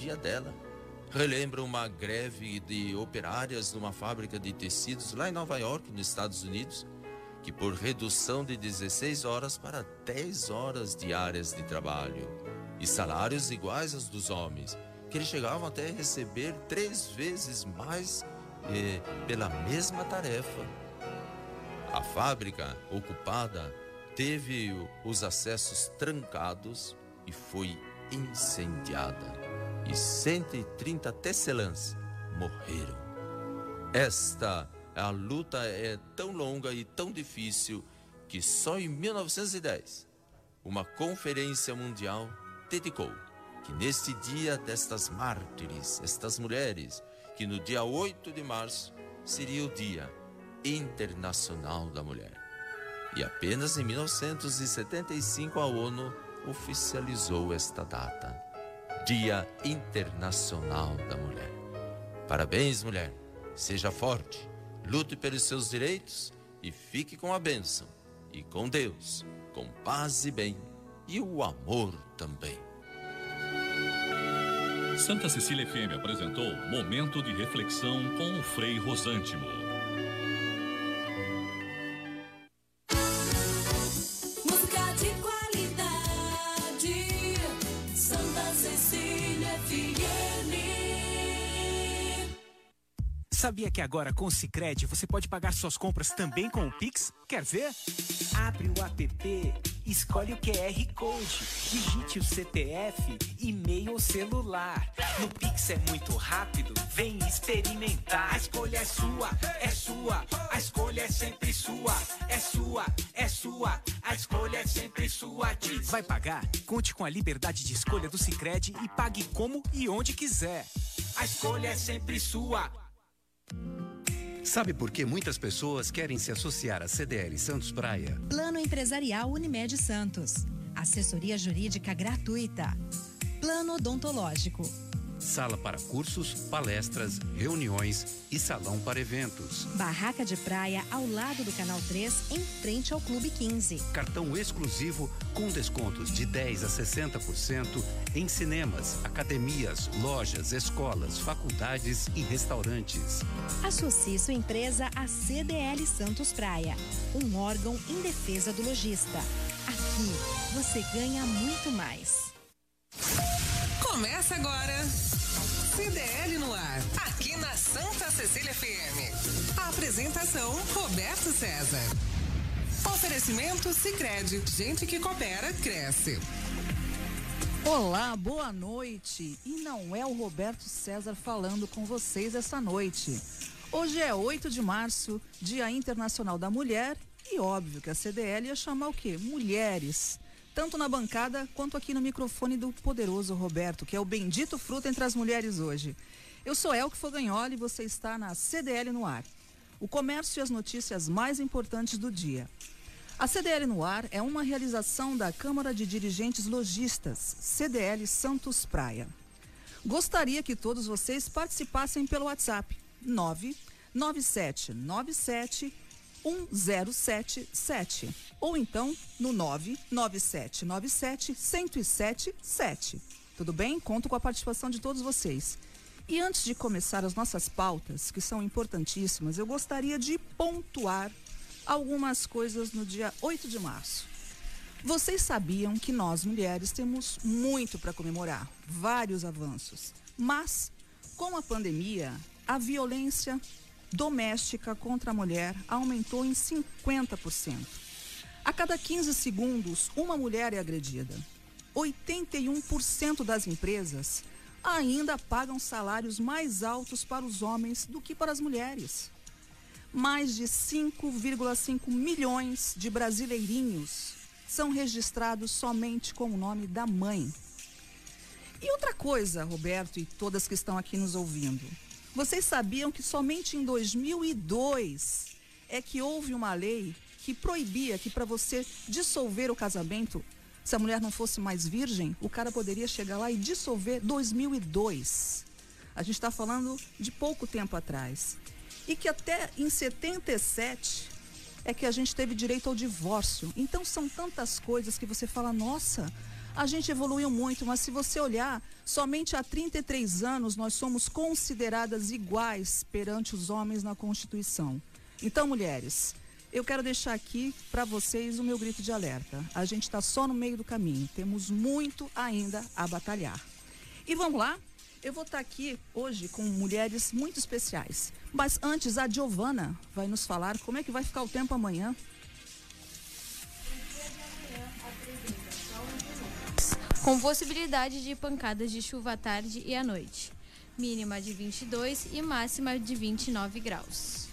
dia dela. Relembra uma greve de operárias numa fábrica de tecidos lá em Nova York, nos Estados Unidos, que por redução de 16 horas para 10 horas diárias de trabalho e salários iguais aos dos homens, que eles chegavam até a receber três vezes mais eh, pela mesma tarefa. A fábrica ocupada teve os acessos trancados e foi incendiada. E 130 tecelãs morreram. Esta a luta é tão longa e tão difícil que só em 1910 uma conferência mundial dedicou que neste dia destas mártires, estas mulheres, que no dia 8 de março seria o Dia Internacional da Mulher. E apenas em 1975 a ONU oficializou esta data, Dia Internacional da Mulher. Parabéns, mulher. Seja forte, lute pelos seus direitos e fique com a bênção e com Deus, com paz e bem e o amor também. Santa Cecília FM apresentou Momento de Reflexão com o Frei Rosântimo. Sabia que agora com o Sicredi você pode pagar suas compras também com o Pix? Quer ver? Abre o app, escolhe o QR Code, digite o CPF, e-mail ou celular. No Pix é muito rápido, vem experimentar. A escolha é sua, é sua, a escolha é sempre sua, é sua, é sua, a escolha é sempre sua. Diz. Vai pagar? Conte com a liberdade de escolha do Sicredi e pague como e onde quiser. A escolha é sempre sua. Sabe por que muitas pessoas querem se associar à CDL Santos Praia? Plano Empresarial Unimed Santos. Assessoria Jurídica gratuita. Plano Odontológico sala para cursos, palestras, reuniões e salão para eventos. Barraca de praia ao lado do Canal 3, em frente ao Clube 15. Cartão exclusivo com descontos de 10 a 60% em cinemas, academias, lojas, escolas, faculdades e restaurantes. Associe sua empresa à CDL Santos Praia, um órgão em defesa do lojista. Aqui você ganha muito mais. Começa agora. CDL no ar, aqui na Santa Cecília FM. A apresentação Roberto César. Oferecimento Sicredi, gente que coopera cresce. Olá, boa noite. E não é o Roberto César falando com vocês essa noite. Hoje é 8 de março, Dia Internacional da Mulher, e óbvio que a CDL ia chamar o quê? Mulheres tanto na bancada quanto aqui no microfone do poderoso Roberto, que é o bendito fruto entre as mulheres hoje. Eu sou Elke Fogagnoli e você está na CDL no ar. O comércio e as notícias mais importantes do dia. A CDL no ar é uma realização da Câmara de Dirigentes Logistas, CDL Santos Praia. Gostaria que todos vocês participassem pelo WhatsApp 99797 1077 ou então no 99797 1077. Tudo bem? Conto com a participação de todos vocês. E antes de começar as nossas pautas, que são importantíssimas, eu gostaria de pontuar algumas coisas no dia 8 de março. Vocês sabiam que nós mulheres temos muito para comemorar, vários avanços. Mas, com a pandemia, a violência doméstica contra a mulher aumentou em 50%. A cada 15 segundos, uma mulher é agredida. 81% das empresas ainda pagam salários mais altos para os homens do que para as mulheres. Mais de 5,5 milhões de brasileirinhos são registrados somente com o nome da mãe. E outra coisa, Roberto e todas que estão aqui nos ouvindo. Vocês sabiam que somente em 2002 é que houve uma lei que proibia que para você dissolver o casamento, se a mulher não fosse mais virgem, o cara poderia chegar lá e dissolver 2002. A gente está falando de pouco tempo atrás. E que até em 77 é que a gente teve direito ao divórcio. Então são tantas coisas que você fala, nossa, A gente evoluiu muito, mas se você olhar, somente há 33 anos nós somos consideradas iguais perante os homens na Constituição. Então, mulheres, eu quero deixar aqui para vocês o meu grito de alerta. A gente está só no meio do caminho, temos muito ainda a batalhar. E vamos lá? Eu vou estar tá aqui hoje com mulheres muito especiais. Mas antes, a Giovana vai nos falar como é que vai ficar o tempo amanhã. Com possibilidade de pancadas de chuva à tarde e à noite. Mínima de 22 e máxima de 29 graus.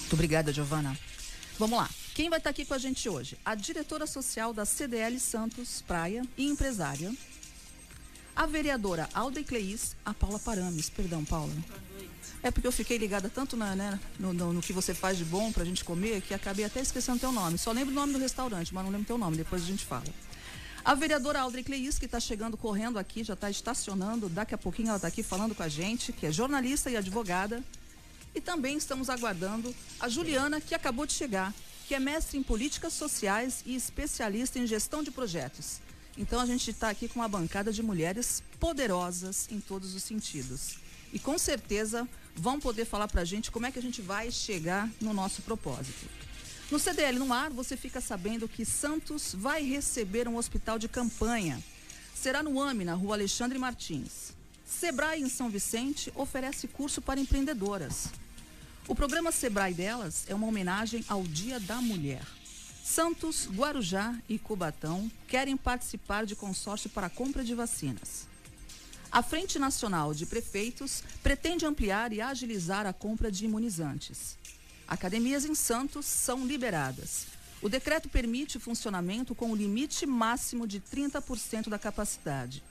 Muito obrigada, Giovana. Vamos lá. Quem vai estar aqui com a gente hoje? A diretora social da CDL Santos Praia e empresária. A vereadora Alda Cleis, a Paula Parames. Perdão, Paula. É porque eu fiquei ligada tanto na, né, no, no, no, que você faz de bom pra gente comer que acabei até esquecendo teu nome. Só lembro o nome do restaurante, mas não lembro teu nome. Depois a gente fala. A vereadora Aldrey Cleis, que está chegando correndo aqui, já está estacionando. Daqui a pouquinho ela está aqui falando com a gente, que é jornalista e advogada. E também estamos aguardando a Juliana, que acabou de chegar, que é mestre em políticas sociais e especialista em gestão de projetos. Então a gente está aqui com uma bancada de mulheres poderosas em todos os sentidos. E com certeza vão poder falar para a gente como é que a gente vai chegar no nosso propósito. No CDL no ar, você fica sabendo que Santos vai receber um hospital de campanha. Será no AME, na rua Alexandre Martins. Sebrae em São Vicente oferece curso para empreendedoras. O programa Sebrae delas é uma homenagem ao Dia da Mulher. Santos, Guarujá e Cubatão querem participar de consórcio para a compra de vacinas. A Frente Nacional de Prefeitos pretende ampliar e agilizar a compra de imunizantes. Academias em Santos são liberadas. O decreto permite o funcionamento com o limite máximo de 30% da capacidade.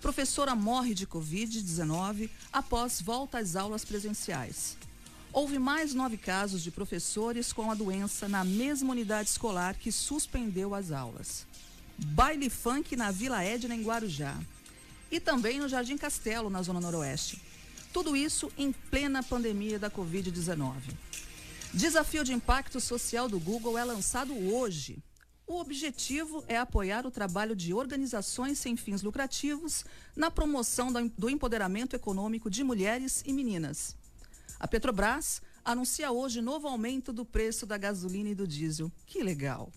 Professora morre de Covid-19 após volta às aulas presenciais. Houve mais nove casos de professores com a doença na mesma unidade escolar que suspendeu as aulas. Baile funk na Vila Edna, em Guarujá. E também no Jardim Castelo, na Zona Noroeste. Tudo isso em plena pandemia da Covid-19. Desafio de impacto social do Google é lançado hoje. O objetivo é apoiar o trabalho de organizações sem fins lucrativos na promoção do empoderamento econômico de mulheres e meninas. A Petrobras anuncia hoje novo aumento do preço da gasolina e do diesel. Que legal!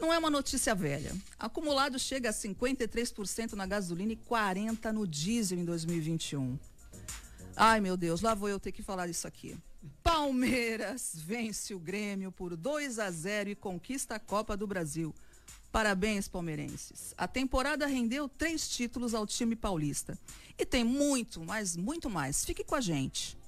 Não é uma notícia velha. Acumulado chega a 53% na gasolina e 40% no diesel em 2021. Ai, meu Deus, lá vou eu ter que falar isso aqui. Palmeiras vence o Grêmio por 2 a 0 e conquista a Copa do Brasil. Parabéns, palmeirenses. A temporada rendeu três títulos ao time paulista. E tem muito, mas muito mais. Fique com a gente.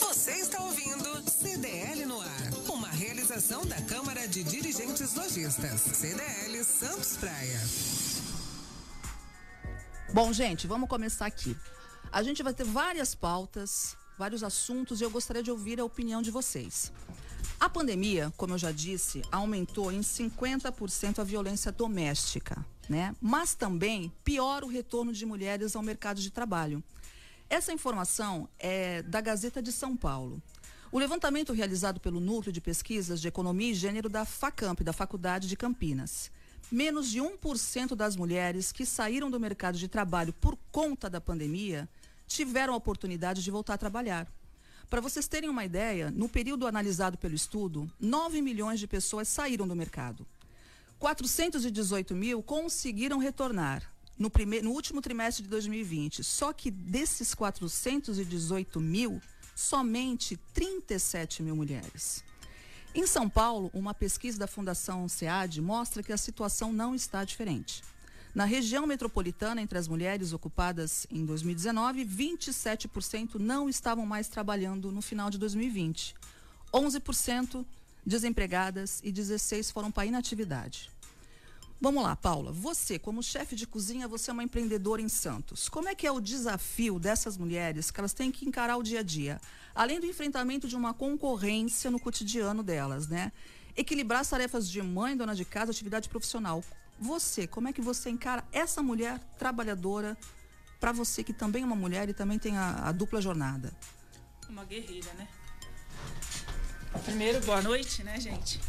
Você está ouvindo CDL no ar, uma realização da Câmara de Dirigentes Lojistas, CDL Santos Praia. Bom, gente, vamos começar aqui. A gente vai ter várias pautas, vários assuntos e eu gostaria de ouvir a opinião de vocês. A pandemia, como eu já disse, aumentou em 50% a violência doméstica, né? Mas também piora o retorno de mulheres ao mercado de trabalho. Essa informação é da Gazeta de São Paulo. O levantamento realizado pelo Núcleo de Pesquisas de Economia e Gênero da FACAMP, da Faculdade de Campinas. Menos de 1% das mulheres que saíram do mercado de trabalho por conta da pandemia tiveram a oportunidade de voltar a trabalhar. Para vocês terem uma ideia, no período analisado pelo estudo, 9 milhões de pessoas saíram do mercado. 418 mil conseguiram retornar, no, primeiro, no último trimestre de 2020. Só que desses 418 mil, somente 37 mil mulheres. Em São Paulo, uma pesquisa da Fundação SEAD mostra que a situação não está diferente. Na região metropolitana, entre as mulheres ocupadas em 2019, 27% não estavam mais trabalhando no final de 2020. 11% desempregadas e 16 foram para inatividade. Vamos lá, Paula. Você, como chefe de cozinha, você é uma empreendedora em Santos. Como é que é o desafio dessas mulheres que elas têm que encarar o dia a dia? Além do enfrentamento de uma concorrência no cotidiano delas, né? Equilibrar as tarefas de mãe, dona de casa, atividade profissional. Você, como é que você encara essa mulher trabalhadora para você que também é uma mulher e também tem a, a dupla jornada? Uma guerreira, né? Primeiro, boa noite, né, gente?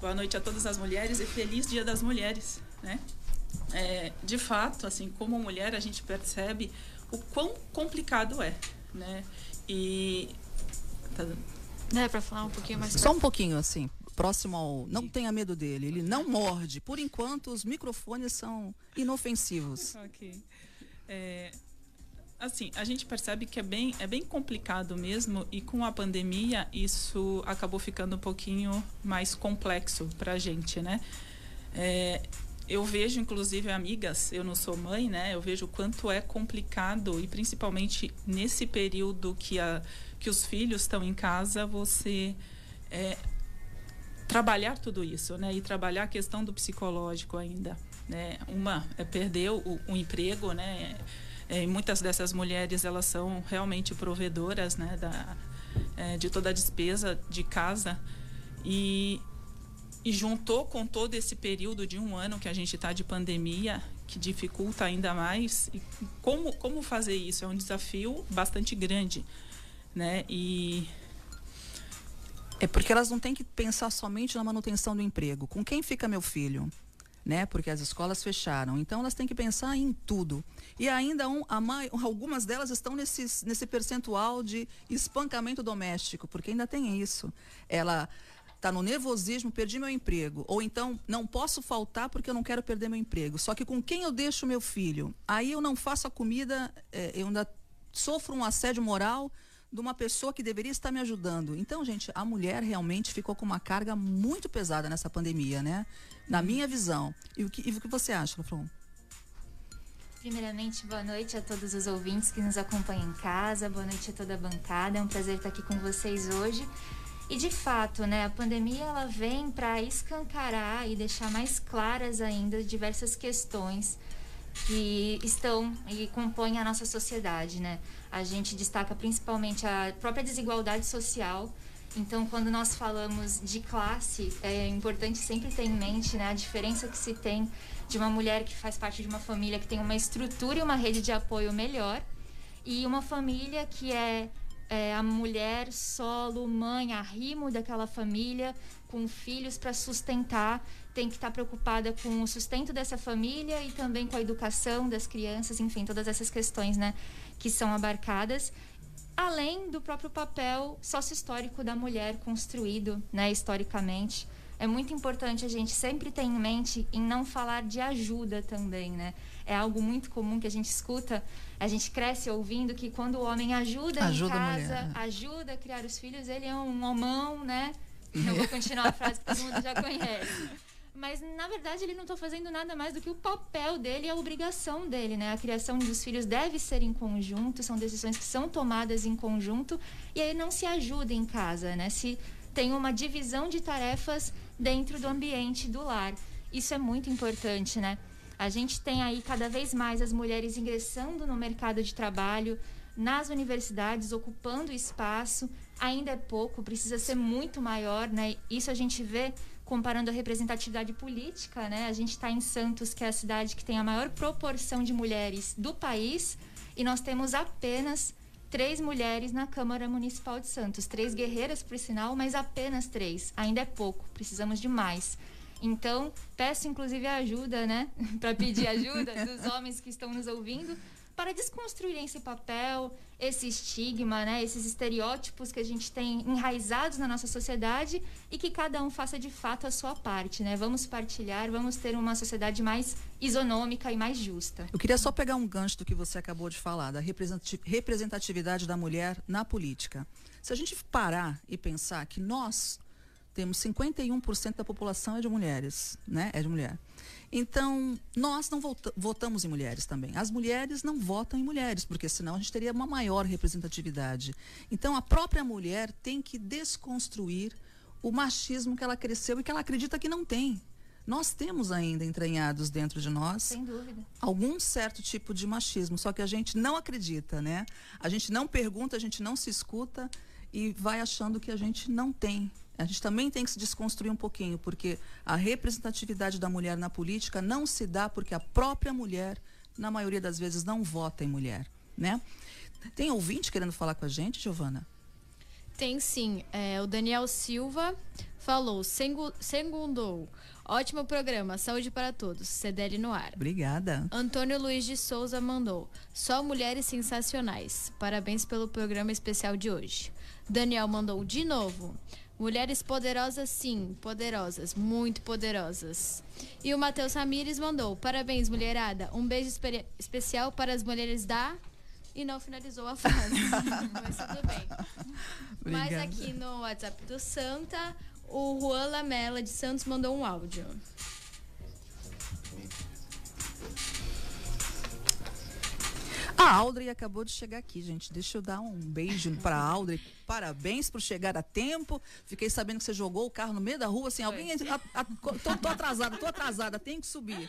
Boa noite a todas as mulheres e feliz Dia das Mulheres, né? É, de fato, assim, como mulher, a gente percebe o quão complicado é, né? E tá é para falar um pouquinho mais. Só um pouquinho assim, próximo ao. Não tenha medo dele, ele não morde. Por enquanto, os microfones são inofensivos. Ok. É, assim, a gente percebe que é bem, é bem complicado mesmo e com a pandemia isso acabou ficando um pouquinho mais complexo para a gente, né? É, eu vejo, inclusive, amigas, eu não sou mãe, né? Eu vejo o quanto é complicado e principalmente nesse período que, a, que os filhos estão em casa, você é, trabalhar tudo isso, né? E trabalhar a questão do psicológico ainda, né? Uma é perder o, o emprego, né? É, muitas dessas mulheres elas são realmente provedoras, né? Da, é, de toda a despesa de casa e e juntou com todo esse período de um ano que a gente está de pandemia, que dificulta ainda mais. E como, como fazer isso? É um desafio bastante grande. Né? E é porque elas não têm que pensar somente na manutenção do emprego. Com quem fica meu filho? Né? Porque as escolas fecharam. Então elas têm que pensar em tudo. E ainda um, mai, algumas delas estão nesse, nesse percentual de espancamento doméstico, porque ainda tem isso. Ela está no nervosismo, perdi meu emprego. Ou então, não posso faltar porque eu não quero perder meu emprego. Só que com quem eu deixo meu filho? Aí eu não faço a comida, é, eu ainda sofro um assédio moral de uma pessoa que deveria estar me ajudando. Então, gente, a mulher realmente ficou com uma carga muito pesada nessa pandemia, né? Na uhum. minha visão. E o que, e o que você acha, Lafron? Primeiramente, boa noite a todos os ouvintes que nos acompanham em casa, boa noite a toda a bancada. É um prazer estar aqui com vocês hoje. E de fato, né, a pandemia ela vem para escancarar e deixar mais claras ainda diversas questões que estão e compõem a nossa sociedade, né? A gente destaca principalmente a própria desigualdade social. Então, quando nós falamos de classe, é importante sempre ter em mente né, a diferença que se tem de uma mulher que faz parte de uma família que tem uma estrutura e uma rede de apoio melhor e uma família que é é, a mulher solo, mãe, arrimo daquela família, com filhos para sustentar, tem que estar preocupada com o sustento dessa família e também com a educação das crianças, enfim, todas essas questões, né, que são abarcadas, além do próprio papel sócio-histórico da mulher construído, né, historicamente. É muito importante a gente sempre ter em mente em não falar de ajuda também, né? É algo muito comum que a gente escuta a gente cresce ouvindo que quando o homem ajuda, ajuda em casa, mulher, né? ajuda a criar os filhos, ele é um homão, né? Eu vou continuar a frase que todo mundo já conhece. Mas, na verdade, ele não está fazendo nada mais do que o papel dele e a obrigação dele, né? A criação dos filhos deve ser em conjunto, são decisões que são tomadas em conjunto e aí não se ajuda em casa, né? Se tem uma divisão de tarefas dentro do ambiente do lar. Isso é muito importante, né? A gente tem aí cada vez mais as mulheres ingressando no mercado de trabalho, nas universidades, ocupando espaço. Ainda é pouco, precisa ser muito maior, né? Isso a gente vê comparando a representatividade política, né? A gente está em Santos, que é a cidade que tem a maior proporção de mulheres do país, e nós temos apenas três mulheres na Câmara Municipal de Santos. Três guerreiras, por sinal, mas apenas três. Ainda é pouco, precisamos de mais. Então, peço inclusive a ajuda, né, para pedir ajuda dos homens que estão nos ouvindo para desconstruírem esse papel, esse estigma, né, esses estereótipos que a gente tem enraizados na nossa sociedade e que cada um faça de fato a sua parte, né? Vamos partilhar, vamos ter uma sociedade mais isonômica e mais justa. Eu queria só pegar um gancho do que você acabou de falar, da representatividade da mulher na política. Se a gente parar e pensar que nós temos 51% da população é de mulheres, né? É de mulher. Então, nós não votamos em mulheres também. As mulheres não votam em mulheres, porque senão a gente teria uma maior representatividade. Então, a própria mulher tem que desconstruir o machismo que ela cresceu e que ela acredita que não tem. Nós temos ainda entranhados dentro de nós algum certo tipo de machismo, só que a gente não acredita, né? A gente não pergunta, a gente não se escuta e vai achando que a gente não tem a gente também tem que se desconstruir um pouquinho, porque a representatividade da mulher na política não se dá porque a própria mulher, na maioria das vezes, não vota em mulher, né? Tem ouvinte querendo falar com a gente, Giovana? Tem sim. É, o Daniel Silva falou, sengu, segundou. Ótimo programa, saúde para todos. CDL no ar. Obrigada. Antônio Luiz de Souza mandou. Só mulheres sensacionais. Parabéns pelo programa especial de hoje. Daniel mandou de novo. Mulheres poderosas, sim, poderosas, muito poderosas. E o Matheus Ramires mandou: Parabéns, mulherada. Um beijo espe- especial para as mulheres da. E não finalizou a frase. Mas tudo bem. Mas Obrigada. aqui no WhatsApp do Santa, o Juan Lamela de Santos mandou um áudio. A Audrey acabou de chegar aqui, gente. Deixa eu dar um beijo pra Audrey. Parabéns por chegar a tempo. Fiquei sabendo que você jogou o carro no meio da rua, assim, alguém. a- a- tô, tô atrasada, tô atrasada, tenho que subir.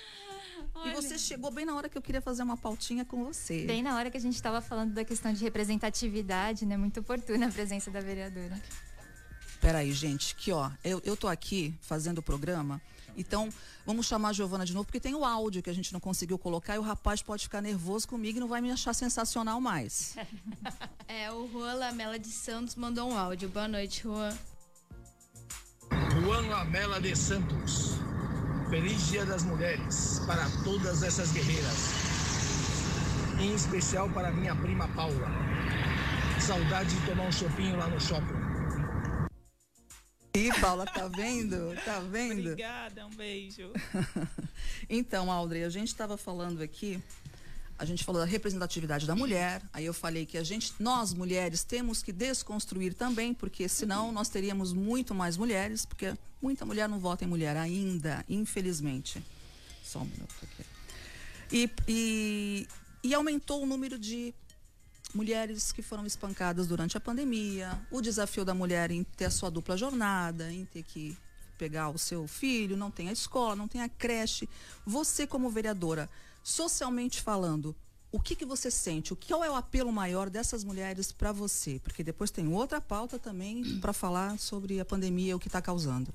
E você chegou bem na hora que eu queria fazer uma pautinha com você. Bem na hora que a gente estava falando da questão de representatividade, né? Muito oportuna a presença da vereadora. Peraí, gente, que ó, eu, eu tô aqui fazendo o programa, então vamos chamar a Giovana de novo, porque tem o áudio que a gente não conseguiu colocar e o rapaz pode ficar nervoso comigo e não vai me achar sensacional mais. É, o Juan Lamela de Santos mandou um áudio. Boa noite, Juan. Juan Lamela de Santos. Feliz Dia das Mulheres para todas essas guerreiras. Em especial para minha prima Paula. Saudade de tomar um chopinho lá no shopping. Ih, Paula, tá vendo? Tá vendo? Obrigada, um beijo. Então, Audrey, a gente estava falando aqui, a gente falou da representatividade da mulher, aí eu falei que a gente, nós mulheres, temos que desconstruir também, porque senão nós teríamos muito mais mulheres, porque muita mulher não vota em mulher ainda, infelizmente. Só um minuto aqui. E, e, e aumentou o número de mulheres que foram espancadas durante a pandemia, o desafio da mulher em ter a sua dupla jornada, em ter que pegar o seu filho, não tem a escola, não tem a creche. Você como vereadora, socialmente falando, o que, que você sente? Qual é o apelo maior dessas mulheres para você? Porque depois tem outra pauta também para falar sobre a pandemia, o que está causando.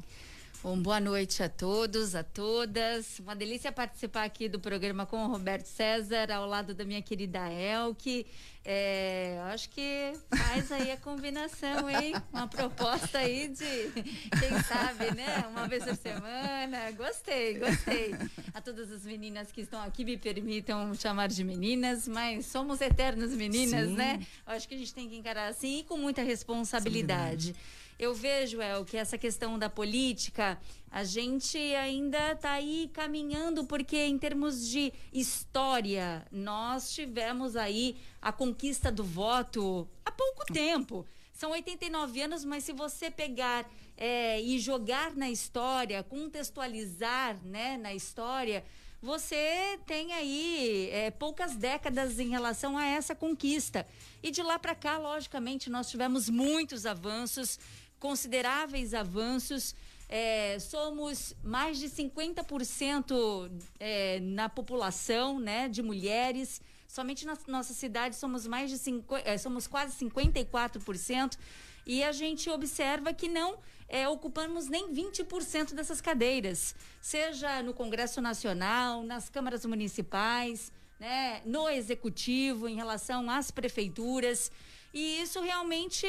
Bom, boa noite a todos, a todas. Uma delícia participar aqui do programa com o Roberto César, ao lado da minha querida Elke. É, acho que faz aí a combinação, hein? Uma proposta aí de, quem sabe, né? Uma vez por semana. Gostei, gostei. A todas as meninas que estão aqui, me permitam chamar de meninas, mas somos eternas meninas, Sim. né? Acho que a gente tem que encarar assim e com muita responsabilidade. Eu vejo, El, que essa questão da política, a gente ainda está aí caminhando, porque em termos de história, nós tivemos aí a conquista do voto há pouco tempo. São 89 anos, mas se você pegar é, e jogar na história, contextualizar né, na história, você tem aí é, poucas décadas em relação a essa conquista. E de lá para cá, logicamente, nós tivemos muitos avanços, consideráveis avanços. É, somos mais de 50% é, na população né, de mulheres. Somente na nossa cidade somos mais de cinco, é, somos quase 54%. E a gente observa que não é, ocupamos nem 20% dessas cadeiras, seja no Congresso Nacional, nas câmaras municipais, né, no executivo, em relação às prefeituras. E isso realmente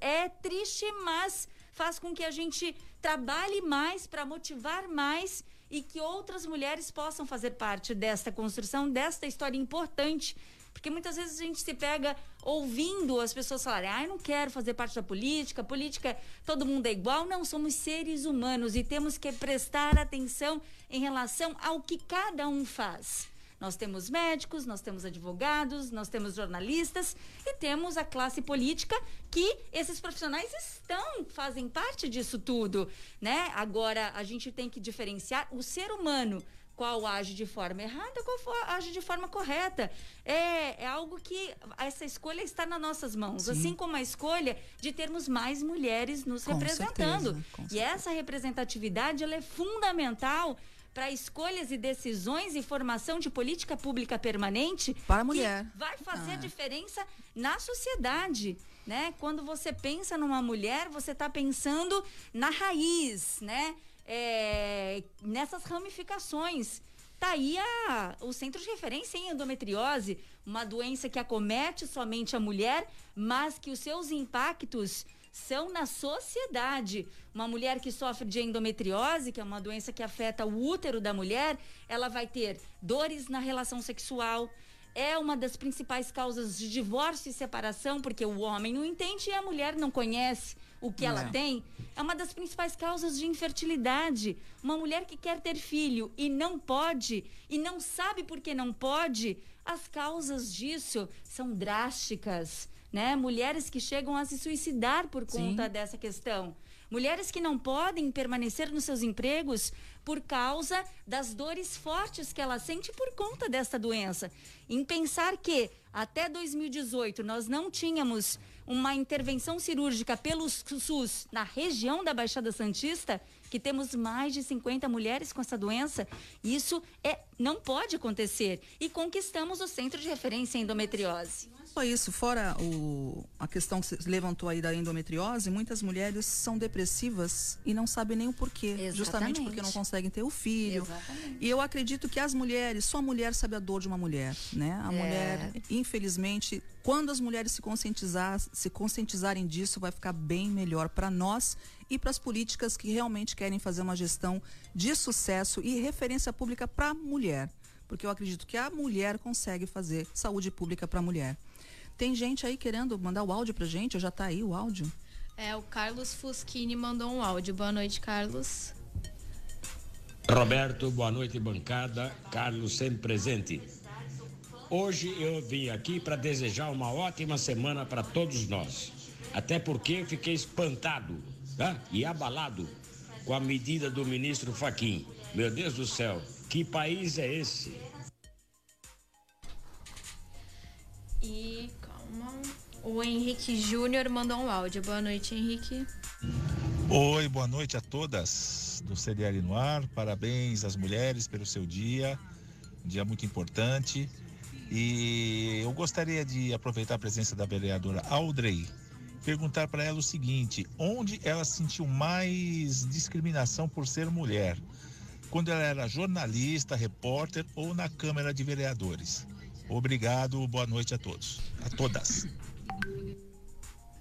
é triste, mas faz com que a gente trabalhe mais para motivar mais e que outras mulheres possam fazer parte desta construção, desta história importante. Porque muitas vezes a gente se pega ouvindo as pessoas falarem: ah, eu não quero fazer parte da política, política, todo mundo é igual. Não, somos seres humanos e temos que prestar atenção em relação ao que cada um faz. Nós temos médicos, nós temos advogados, nós temos jornalistas e temos a classe política que esses profissionais estão, fazem parte disso tudo, né? Agora a gente tem que diferenciar o ser humano qual age de forma errada, qual age de forma correta. É, é algo que essa escolha está nas nossas mãos, Sim. assim como a escolha de termos mais mulheres nos Com representando. certeza, E essa representatividade ela é fundamental para escolhas e decisões e formação de política pública permanente Para a mulher. vai fazer Ah. diferença na sociedade, né? Quando você pensa numa mulher, você está pensando na raiz, né? É, nessas ramificações. Tá aí a, o centro de referência em endometriose, uma doença que acomete somente a mulher, mas que os seus impactos são na sociedade. Uma mulher que sofre de endometriose, que é uma doença que afeta o útero da mulher, ela vai ter dores na relação sexual. É uma das principais causas de divórcio e separação, porque o homem não entende e a mulher não conhece o que ela É. tem. É uma das principais causas de infertilidade. Uma mulher que quer ter filho e não pode, e não sabe por que não pode, as causas disso são drásticas, né? Mulheres que chegam a se suicidar por conta Sim. dessa questão. Mulheres que não podem permanecer nos seus empregos por causa das dores fortes que ela sente por conta dessa doença. Em pensar que até 2018 nós não tínhamos uma intervenção cirúrgica pelo SUS na região da Baixada Santista, que temos mais de 50 mulheres com essa doença, isso é não pode acontecer. E conquistamos o centro de referência em endometriose. Só isso, fora o, a questão que você levantou aí da endometriose, muitas mulheres são depressivas e não sabem nem o porquê. Justamente porque não conseguem ter o filho. Exatamente. E eu acredito que as mulheres, só a mulher sabe a dor de uma mulher, né? A É. mulher, infelizmente, quando as mulheres se conscientizar, se conscientizarem disso, vai ficar bem melhor para nós e para as políticas que realmente querem fazer uma gestão de sucesso e referência pública para a mulher, porque eu acredito que a mulher consegue fazer saúde pública para a mulher. Tem gente aí querendo mandar o áudio pra gente, já tá aí o áudio. É, o Carlos Fuschini mandou um áudio. Boa noite, Carlos. Roberto, boa noite, bancada. Carlos, sempre presente. Hoje eu vim aqui para desejar uma ótima semana para todos nós. Até porque eu fiquei espantado tá? e abalado com a medida do ministro Faquim. Meu Deus do céu, que país é esse? E calma. O Henrique Júnior mandou um áudio. Boa noite, Henrique. Oi, boa noite a todas do CDL no ar. Parabéns às mulheres pelo seu dia, um dia muito importante. E eu gostaria de aproveitar a presença da vereadora Audrey, perguntar para ela o seguinte: onde ela sentiu mais discriminação por ser mulher? Quando ela era jornalista, repórter ou na Câmara de Vereadores? Obrigado, boa noite a todos, a todas.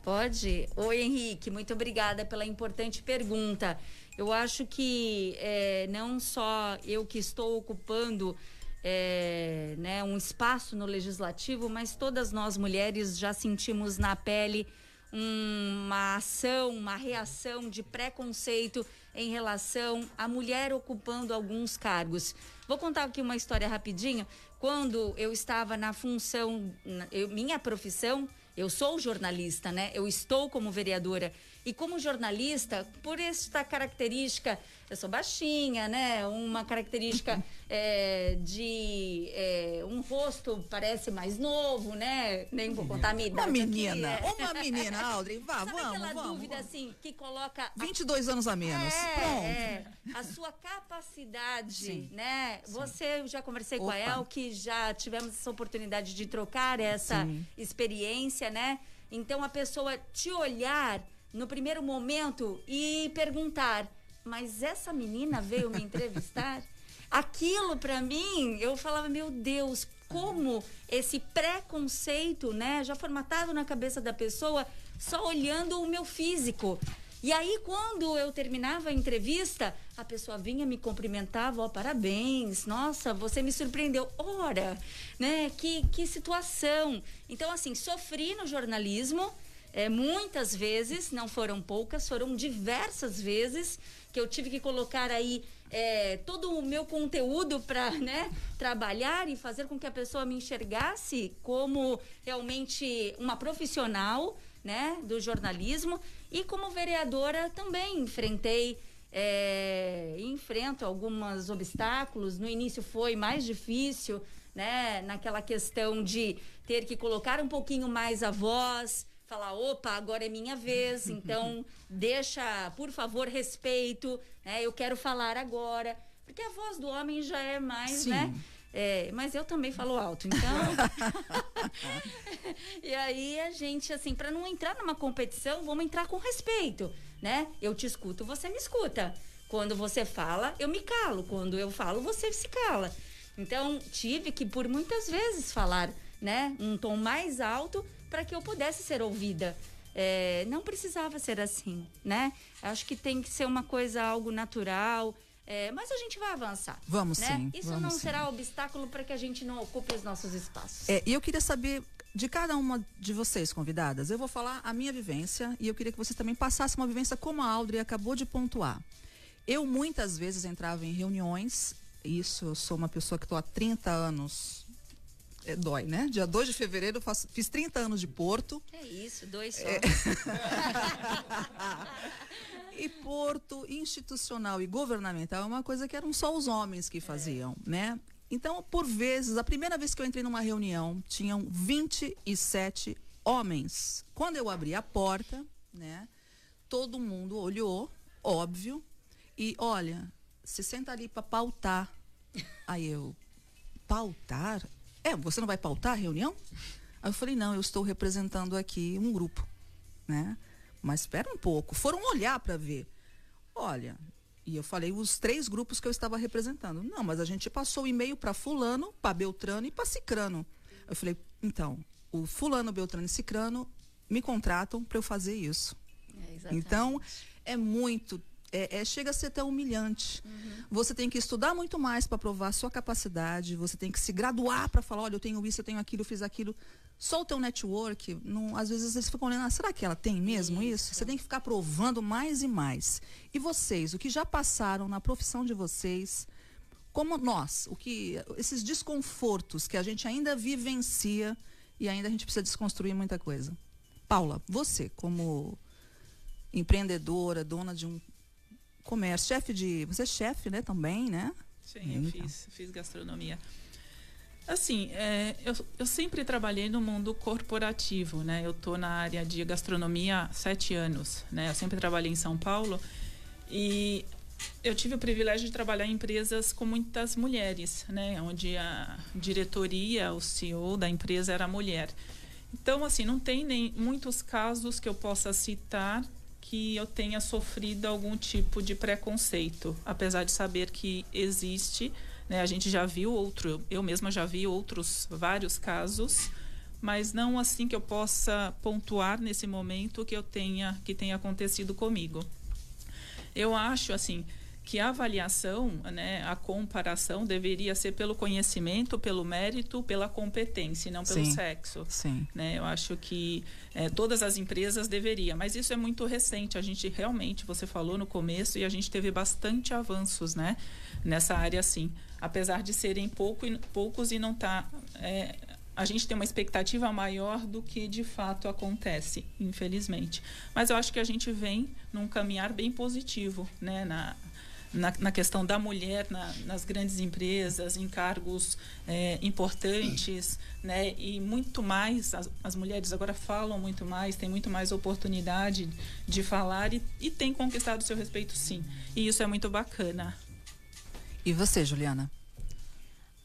Pode? Oi, Henrique, muito obrigada pela importante pergunta. Eu acho que é, não só eu que estou ocupando é, né, um espaço no legislativo, mas todas nós mulheres já sentimos na pele uma ação, uma reação de preconceito em relação à mulher ocupando alguns cargos. Vou contar aqui uma história rapidinho. Quando eu estava na função, eu- minha profissão, eu sou jornalista, né? Eu estou como vereadora. E como jornalista, por esta característica, eu sou baixinha, né? Uma característica é, de é, um rosto parece mais novo, né? Nem vou contar a minha Uma idade aqui, menina, é. uma menina, Audrey, vá, Sabe vamos, aquela vamos. dúvida assim que coloca a 22 anos a menos. é, Pronto. é. a sua capacidade, Sim. né? Você, eu já conversei com a Opa. El, que já tivemos essa oportunidade de trocar essa Sim. experiência, né? Então a pessoa te olhar no primeiro momento e perguntar: mas essa menina veio me entrevistar? Aquilo pra mim, eu falava, meu Deus, como esse preconceito, né, já formatado na cabeça da pessoa, só olhando o meu físico. E aí, quando eu terminava a entrevista, a pessoa vinha me cumprimentava, ó, parabéns, nossa, você me surpreendeu. Ora, né, que, que situação. Então, assim, sofri no jornalismo, é, muitas vezes, não foram poucas, foram diversas vezes que eu tive que colocar aí é, todo o meu conteúdo para né, trabalhar e fazer com que a pessoa me enxergasse como realmente uma profissional né, do jornalismo e como vereadora também enfrentei é, enfrento alguns obstáculos. No início foi mais difícil, né? Naquela questão de ter que colocar um pouquinho mais a voz, falar, opa, agora é minha vez, então deixa, por favor, respeito, né? Eu quero falar agora. Porque a voz do homem já é mais, Sim. né? É, mas eu também falo alto, então. e aí a gente, assim, para não entrar numa competição, vamos entrar com respeito, né? Eu te escuto, você me escuta. Quando você fala, eu me calo. Quando eu falo, você se cala. Então, tive que, por muitas vezes, falar, né? Um tom mais alto para que eu pudesse ser ouvida. É, não precisava ser assim, né? Acho que tem que ser uma coisa, algo natural. É, mas a gente vai avançar. Vamos né? sim. Isso vamos não sim. será obstáculo para que a gente não ocupe os nossos espaços. É, e eu queria saber de cada uma de vocês, convidadas, eu vou falar a minha vivência e eu queria que vocês também passassem uma vivência como a Audrey acabou de pontuar. Eu muitas vezes entrava em reuniões, isso, eu sou uma pessoa que estou há 30 anos. É, dói, né? Dia 2 de fevereiro eu faço, fiz 30 anos de Porto. É isso, dois só. É. E Porto institucional e governamental é uma coisa que eram só os homens que faziam, né? Então, por vezes, a primeira vez que eu entrei numa reunião, tinham 27 homens. Quando eu abri a porta, né? Todo mundo olhou, óbvio, e olha, se senta ali para pautar. Aí eu, pautar? É, você não vai pautar a reunião? Aí eu falei, não, eu estou representando aqui um grupo, né? Mas espera um pouco. Foram olhar para ver. Olha, e eu falei os três grupos que eu estava representando. Não, mas a gente passou o e-mail para fulano, para Beltrano e para Cicrano. Eu falei, então, o fulano, Beltrano e Cicrano me contratam para eu fazer isso. É, então, é muito é, é, chega a ser até humilhante. Uhum. Você tem que estudar muito mais para provar a sua capacidade, você tem que se graduar para falar, olha, eu tenho isso, eu tenho aquilo, eu fiz aquilo. Só o teu network, não, às vezes eles ficam olhando, ah, será que ela tem mesmo isso. isso? Você tem que ficar provando mais e mais. E vocês, o que já passaram na profissão de vocês, como nós, o que esses desconfortos que a gente ainda vivencia e ainda a gente precisa desconstruir muita coisa. Paula, você como empreendedora, dona de um comércio, chefe de. Você é chefe, né, também, né? Sim, eu então. fiz, fiz gastronomia. Assim, é, eu, eu sempre trabalhei no mundo corporativo, né? Eu tô na área de gastronomia há sete anos, né? Eu sempre trabalhei em São Paulo e eu tive o privilégio de trabalhar em empresas com muitas mulheres, né? Onde a diretoria, o CEO da empresa era mulher. Então, assim, não tem nem muitos casos que eu possa citar que eu tenha sofrido algum tipo de preconceito, apesar de saber que existe. Né? A gente já viu outro, eu mesma já vi outros vários casos, mas não assim que eu possa pontuar nesse momento que eu tenha que tenha acontecido comigo. Eu acho assim que a avaliação, né, a comparação deveria ser pelo conhecimento, pelo mérito, pela competência, e não pelo sim, sexo. Sim. Né? Eu acho que é, todas as empresas deveriam, mas isso é muito recente. A gente realmente, você falou no começo, e a gente teve bastante avanços, né, nessa área, sim. Apesar de serem pouco, poucos e não tá é, a gente tem uma expectativa maior do que de fato acontece, infelizmente. Mas eu acho que a gente vem num caminhar bem positivo, né, na, na, na questão da mulher na, nas grandes empresas, em cargos é, importantes, né? E muito mais, as, as, mulheres agora falam muito mais, têm muito mais oportunidade de falar e, e têm conquistado seu respeito, sim. E isso é muito bacana. E você, Juliana?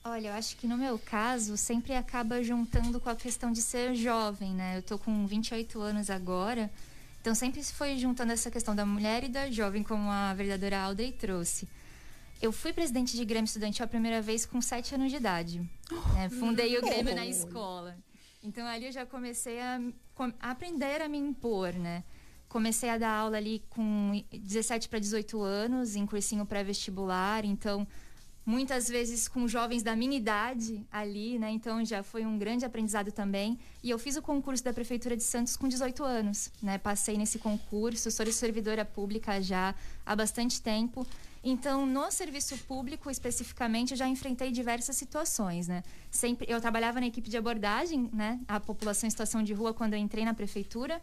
Olha, eu acho que no meu caso sempre acaba juntando com a questão de ser jovem, né? Eu tô com 28 anos agora. Então sempre se foi juntando essa questão da mulher e da jovem, como a verdadeira Audrey trouxe. Eu fui presidente de Grêmio Estudantil a primeira vez com sete anos de idade. Né? Fundei o Grêmio na escola. Então ali eu já comecei a, a aprender a me impor, né? Comecei a dar aula ali com 17 para 18 anos, em cursinho pré-vestibular. Então, muitas vezes com jovens da minha idade ali, né? Então já foi um grande aprendizado também. E eu fiz o concurso da prefeitura de Santos com 18 anos, né? Passei nesse concurso, sou servidora pública já há bastante tempo. Então, no serviço público especificamente, eu já enfrentei diversas situações, né? Sempre eu trabalhava na equipe de abordagem, né, a população em situação de rua quando eu entrei na prefeitura.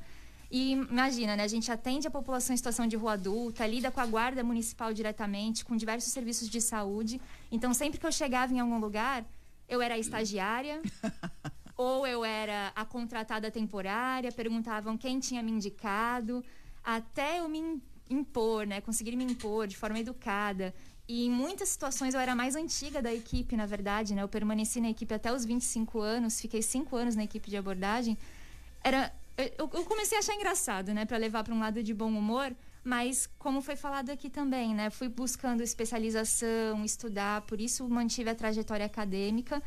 E imagina, né? A gente atende a população em situação de rua adulta, lida com a guarda municipal diretamente, com diversos serviços de saúde. Então, sempre que eu chegava em algum lugar, eu era a estagiária, ou eu era a contratada temporária, perguntavam quem tinha me indicado, até eu me impor, né? Conseguir me impor de forma educada. E em muitas situações eu era mais antiga da equipe, na verdade, né? Eu permaneci na equipe até os 25 anos, fiquei 5 anos na equipe de abordagem. Era eu, eu comecei a achar engraçado, né, para levar para um lado de bom humor, mas como foi falado aqui também, né, fui buscando especialização, estudar, por isso mantive a trajetória acadêmica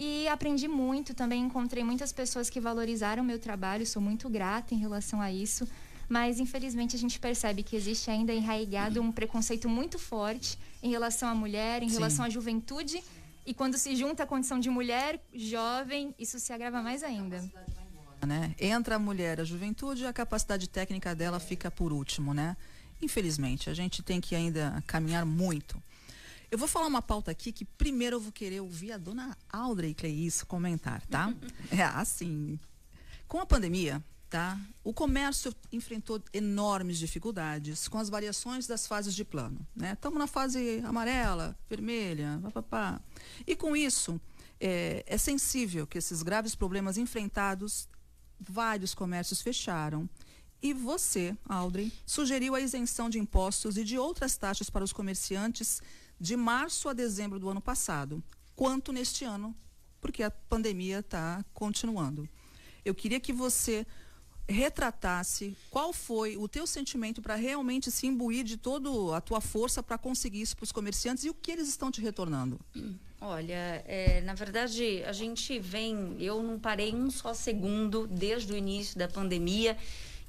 E aprendi muito, também encontrei muitas pessoas que valorizaram meu trabalho, sou muito grata em relação a isso. Mas infelizmente a gente percebe que existe ainda enraigado um preconceito muito forte em relação à mulher, em Sim. relação à juventude. E quando se junta a condição de mulher, jovem, isso se agrava mais ainda. Né? Entra a mulher, a juventude, a capacidade técnica dela fica por último, né? Infelizmente, a gente tem que ainda caminhar muito. Eu vou falar uma pauta aqui que primeiro eu vou querer ouvir a dona Audrey Cleis comentar, tá? é assim. Com a pandemia, tá? O comércio enfrentou enormes dificuldades com as variações das fases de plano, né? Estamos na fase amarela, vermelha, papapá. E com isso, é, é sensível que esses graves problemas enfrentados, vários comércios fecharam. E você, Audrey, sugeriu a isenção de impostos e de outras taxas para os comerciantes de março a dezembro do ano passado, quanto neste ano, porque a pandemia está continuando. Eu queria que você retratasse qual foi o teu sentimento para realmente se imbuir de toda a tua força para conseguir isso para os comerciantes e o que eles estão te retornando. Olha, é, na verdade, a gente vem. Eu não parei um só segundo desde o início da pandemia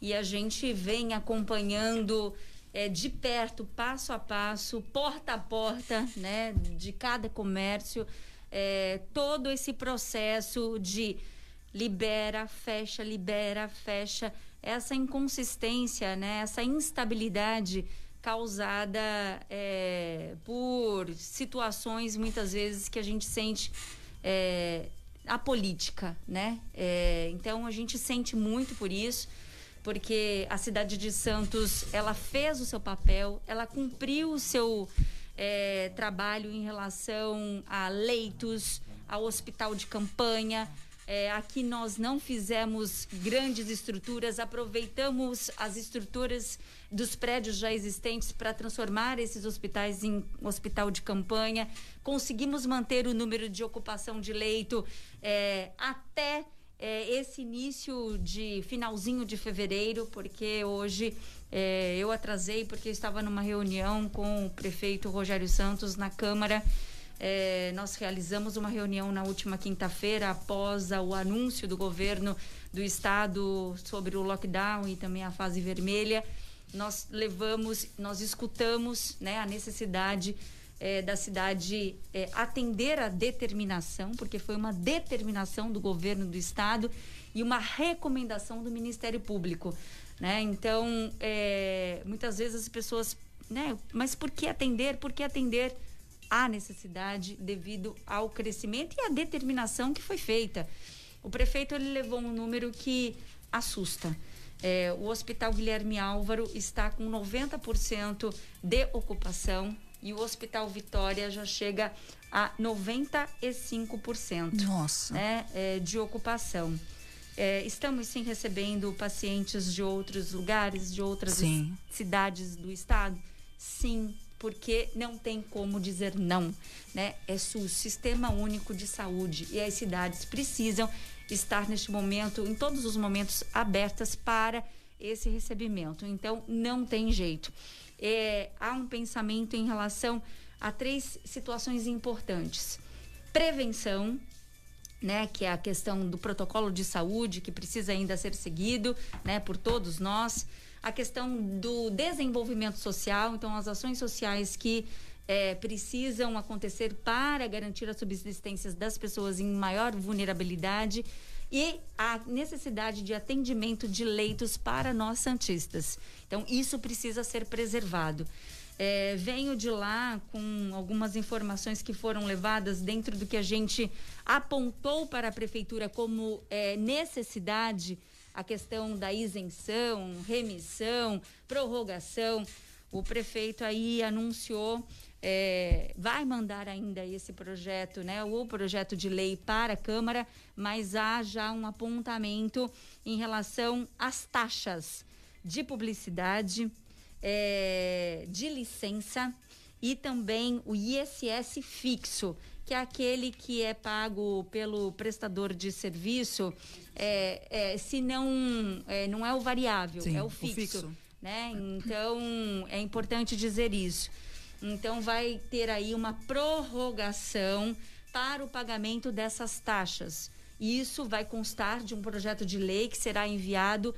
e a gente vem acompanhando é, de perto, passo a passo, porta a porta, né, de cada comércio, é, todo esse processo de libera, fecha, libera, fecha, essa inconsistência, né, essa instabilidade causada é, por situações muitas vezes que a gente sente é, a política, né? É, então a gente sente muito por isso, porque a cidade de Santos ela fez o seu papel, ela cumpriu o seu é, trabalho em relação a leitos, ao hospital de campanha. É, aqui nós não fizemos grandes estruturas, aproveitamos as estruturas dos prédios já existentes para transformar esses hospitais em hospital de campanha. Conseguimos manter o número de ocupação de leito é, até é, esse início de finalzinho de fevereiro, porque hoje é, eu atrasei porque estava numa reunião com o prefeito Rogério Santos na Câmara. É, nós realizamos uma reunião na última quinta-feira, após o anúncio do governo do estado sobre o lockdown e também a fase vermelha. Nós levamos, nós escutamos né, a necessidade é, da cidade é, atender a determinação, porque foi uma determinação do governo do estado e uma recomendação do Ministério Público. Né? Então, é, muitas vezes as pessoas, né, mas por que atender? Por que atender? Há necessidade devido ao crescimento e à determinação que foi feita. O prefeito ele levou um número que assusta. É, o Hospital Guilherme Álvaro está com 90% de ocupação e o Hospital Vitória já chega a 95%. Nossa. Né, é, de ocupação. É, estamos sim recebendo pacientes de outros lugares, de outras Sim. cidades do estado? Sim, porque não tem como dizer não, né? É SUS, Sistema Único de Saúde, e as cidades precisam estar neste momento, em todos os momentos, abertas para esse recebimento. Então, não tem jeito. É, há um pensamento em relação a três situações importantes: prevenção, né, que é a questão do protocolo de saúde que precisa ainda ser seguido, né, por todos nós, a questão do desenvolvimento social, então as ações sociais que eh, precisam acontecer para garantir a subsistência das pessoas em maior vulnerabilidade e a necessidade de atendimento de leitos para nós santistas. Então isso precisa ser preservado. É, venho de lá com algumas informações que foram levadas dentro do que a gente apontou para a prefeitura como é, necessidade, a questão da isenção, remissão, prorrogação. O prefeito aí anunciou, é, vai mandar ainda esse projeto, né, o projeto de lei para a Câmara, mas há já um apontamento em relação às taxas de publicidade, é, de licença e também o ISS fixo, que é aquele que é pago pelo prestador de serviço, é, é, se não, é, não é o variável, Sim, é o o fixo. fixo. Né? Então, é importante dizer isso. Então, vai ter aí uma prorrogação para o pagamento dessas taxas. E isso vai constar de um projeto de lei que será enviado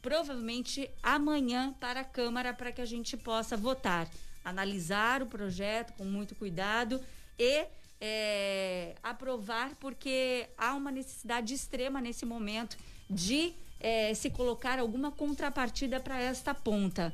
provavelmente amanhã para a Câmara para que a gente possa votar, analisar o projeto com muito cuidado e é, aprovar, porque há uma necessidade extrema nesse momento de é, se colocar alguma contrapartida para esta ponta.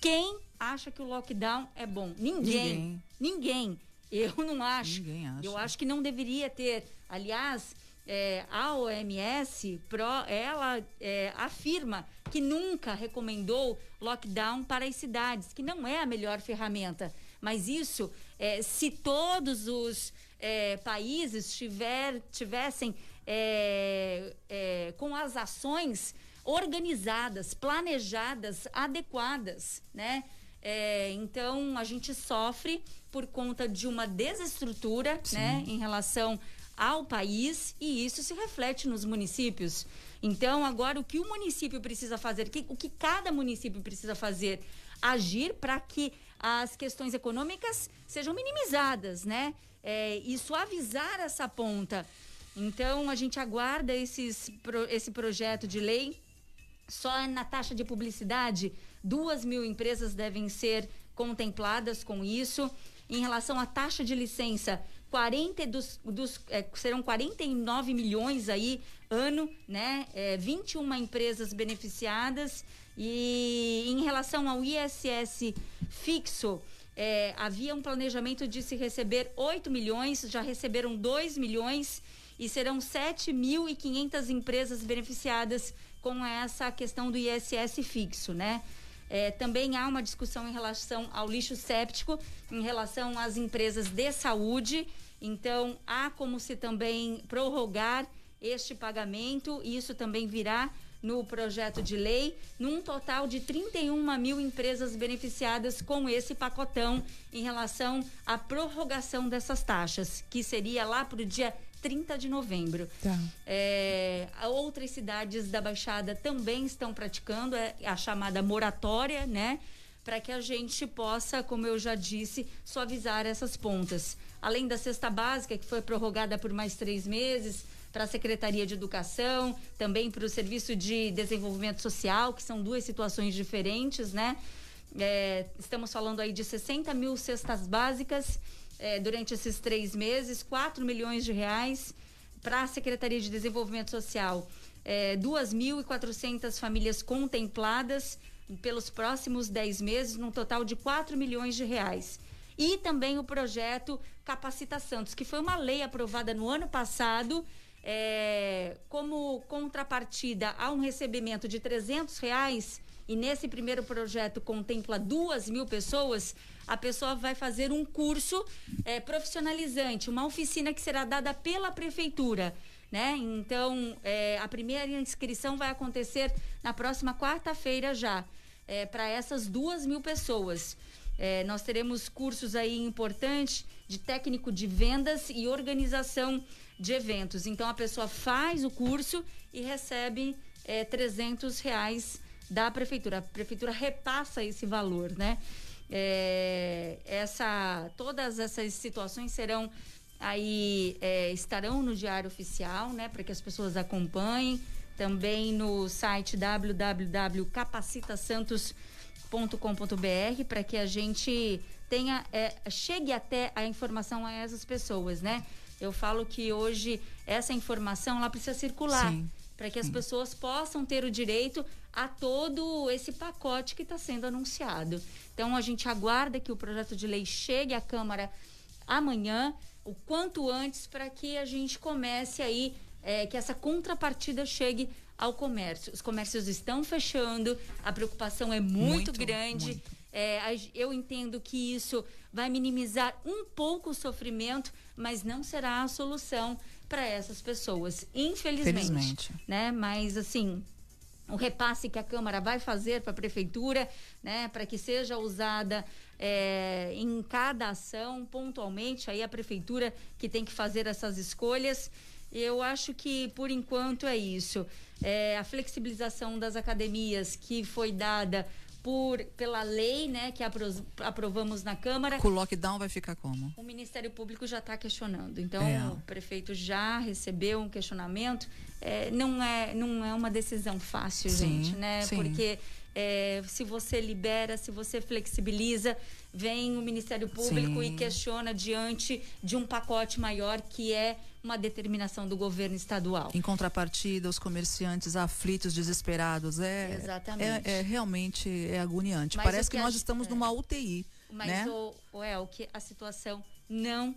Quem acha que o lockdown é bom? Ninguém. Ninguém. Ninguém. Eu não acho. Ninguém acha. Eu acho que não deveria ter. Aliás, é, a OMS, pro, ela é, afirma que nunca recomendou lockdown para as cidades, que não é a melhor ferramenta. Mas isso, é, se todos os é, países tiver, tivessem é, é, com as ações organizadas, planejadas, adequadas, né? É, então a gente sofre por conta de uma desestrutura, Sim. né, em relação ao país e isso se reflete nos municípios. Então agora o que o município precisa fazer, o que cada município precisa fazer, agir para que as questões econômicas sejam minimizadas, né? É, e suavizar essa ponta. Então a gente aguarda esses, esse projeto de lei. Só na taxa de publicidade, duas mil empresas devem ser contempladas com isso. Em relação à taxa de licença, 40 dos, dos é, serão 49 milhões aí ano, né? É, 21 empresas beneficiadas e em relação ao ISS fixo, é, havia um planejamento de se receber 8 milhões, já receberam 2 milhões e serão 7.500 empresas beneficiadas com essa questão do ISS fixo, né? É, também há uma discussão em relação ao lixo séptico, em relação às empresas de saúde. Então, há como se também prorrogar este pagamento, e isso também virá no projeto de lei, num total de 31 mil empresas beneficiadas com esse pacotão em relação à prorrogação dessas taxas, que seria lá para o dia 30 de novembro. Tá. É, outras cidades da Baixada também estão praticando é, a chamada moratória, né? Para que a gente possa, como eu já disse, suavizar essas pontas. Além da cesta básica, que foi prorrogada por mais três meses, para a Secretaria de Educação, também para o Serviço de Desenvolvimento Social, que são duas situações diferentes, né? É, estamos falando aí de 60 mil cestas básicas é, durante esses três meses, 4 milhões de reais para a Secretaria de Desenvolvimento Social. É, 2.400 famílias contempladas pelos próximos 10 meses, num total de 4 milhões de reais. E também o projeto Capacita Santos, que foi uma lei aprovada no ano passado é, como contrapartida a um recebimento de 300 reais e nesse primeiro projeto contempla duas mil pessoas, a pessoa vai fazer um curso é, profissionalizante, uma oficina que será dada pela prefeitura. Né? Então, é, a primeira inscrição vai acontecer na próxima quarta-feira já, é, para essas duas mil pessoas. É, nós teremos cursos aí importantes de técnico de vendas e organização de eventos. Então a pessoa faz o curso e recebe é, 300 reais da prefeitura. A prefeitura repassa esse valor, né? É, essa, todas essas situações serão aí é, estarão no diário oficial, né, para que as pessoas acompanhem. Também no site www.capacitasantos.com.br para que a gente tenha é, chegue até a informação a essas pessoas, né? Eu falo que hoje essa informação ela precisa circular para que as pessoas possam ter o direito a todo esse pacote que está sendo anunciado. Então a gente aguarda que o projeto de lei chegue à Câmara amanhã, o quanto antes, para que a gente comece aí é, que essa contrapartida chegue ao comércio. Os comércios estão fechando, a preocupação é muito, muito grande. Muito. É, eu entendo que isso vai minimizar um pouco o sofrimento, mas não será a solução para essas pessoas, infelizmente. Felizmente. Né? Mas assim, o repasse que a Câmara vai fazer para a Prefeitura, né, para que seja usada é, em cada ação, pontualmente, aí a Prefeitura que tem que fazer essas escolhas. Eu acho que, por enquanto, é isso. É, a flexibilização das academias que foi dada por pela lei, né, que apro- aprovamos na Câmara. Com o lockdown vai ficar como? O Ministério Público já está questionando. Então, É. o prefeito já recebeu um questionamento. É, não, é, não é uma decisão fácil, Sim, gente, né? sim. Porque é, se você libera, se você flexibiliza, vem o Ministério Público Sim. e questiona diante de um pacote maior que é uma determinação do governo estadual. Em contrapartida, os comerciantes aflitos, desesperados. É, Exatamente. É, é realmente é agoniante. Mas Parece o que, que nós estamos é. numa UTI. Mas né? o, o El, que a situação não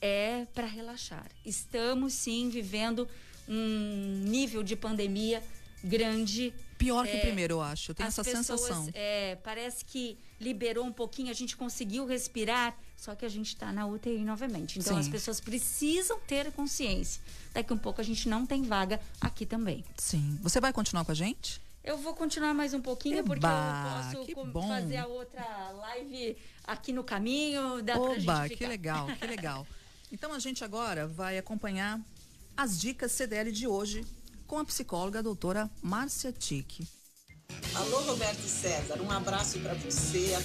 é para relaxar. Estamos sim vivendo um nível de pandemia grande. Pior que o É, primeiro, eu acho. Eu tenho essa pessoas, sensação. é, parece que liberou um pouquinho, a gente conseguiu respirar, só que a gente está na UTI novamente. Então Sim. as pessoas precisam ter consciência. Daqui um pouco a gente não tem vaga aqui também. Sim. Você vai continuar com a gente? Eu vou continuar mais um pouquinho, porque Eba, eu posso fazer a outra live aqui no caminho. Dá Oba, que legal, que legal. Então a gente agora vai acompanhar as dicas CDL de hoje com a psicóloga a doutora Márcia Tique. Alô, Roberto César, um abraço para você.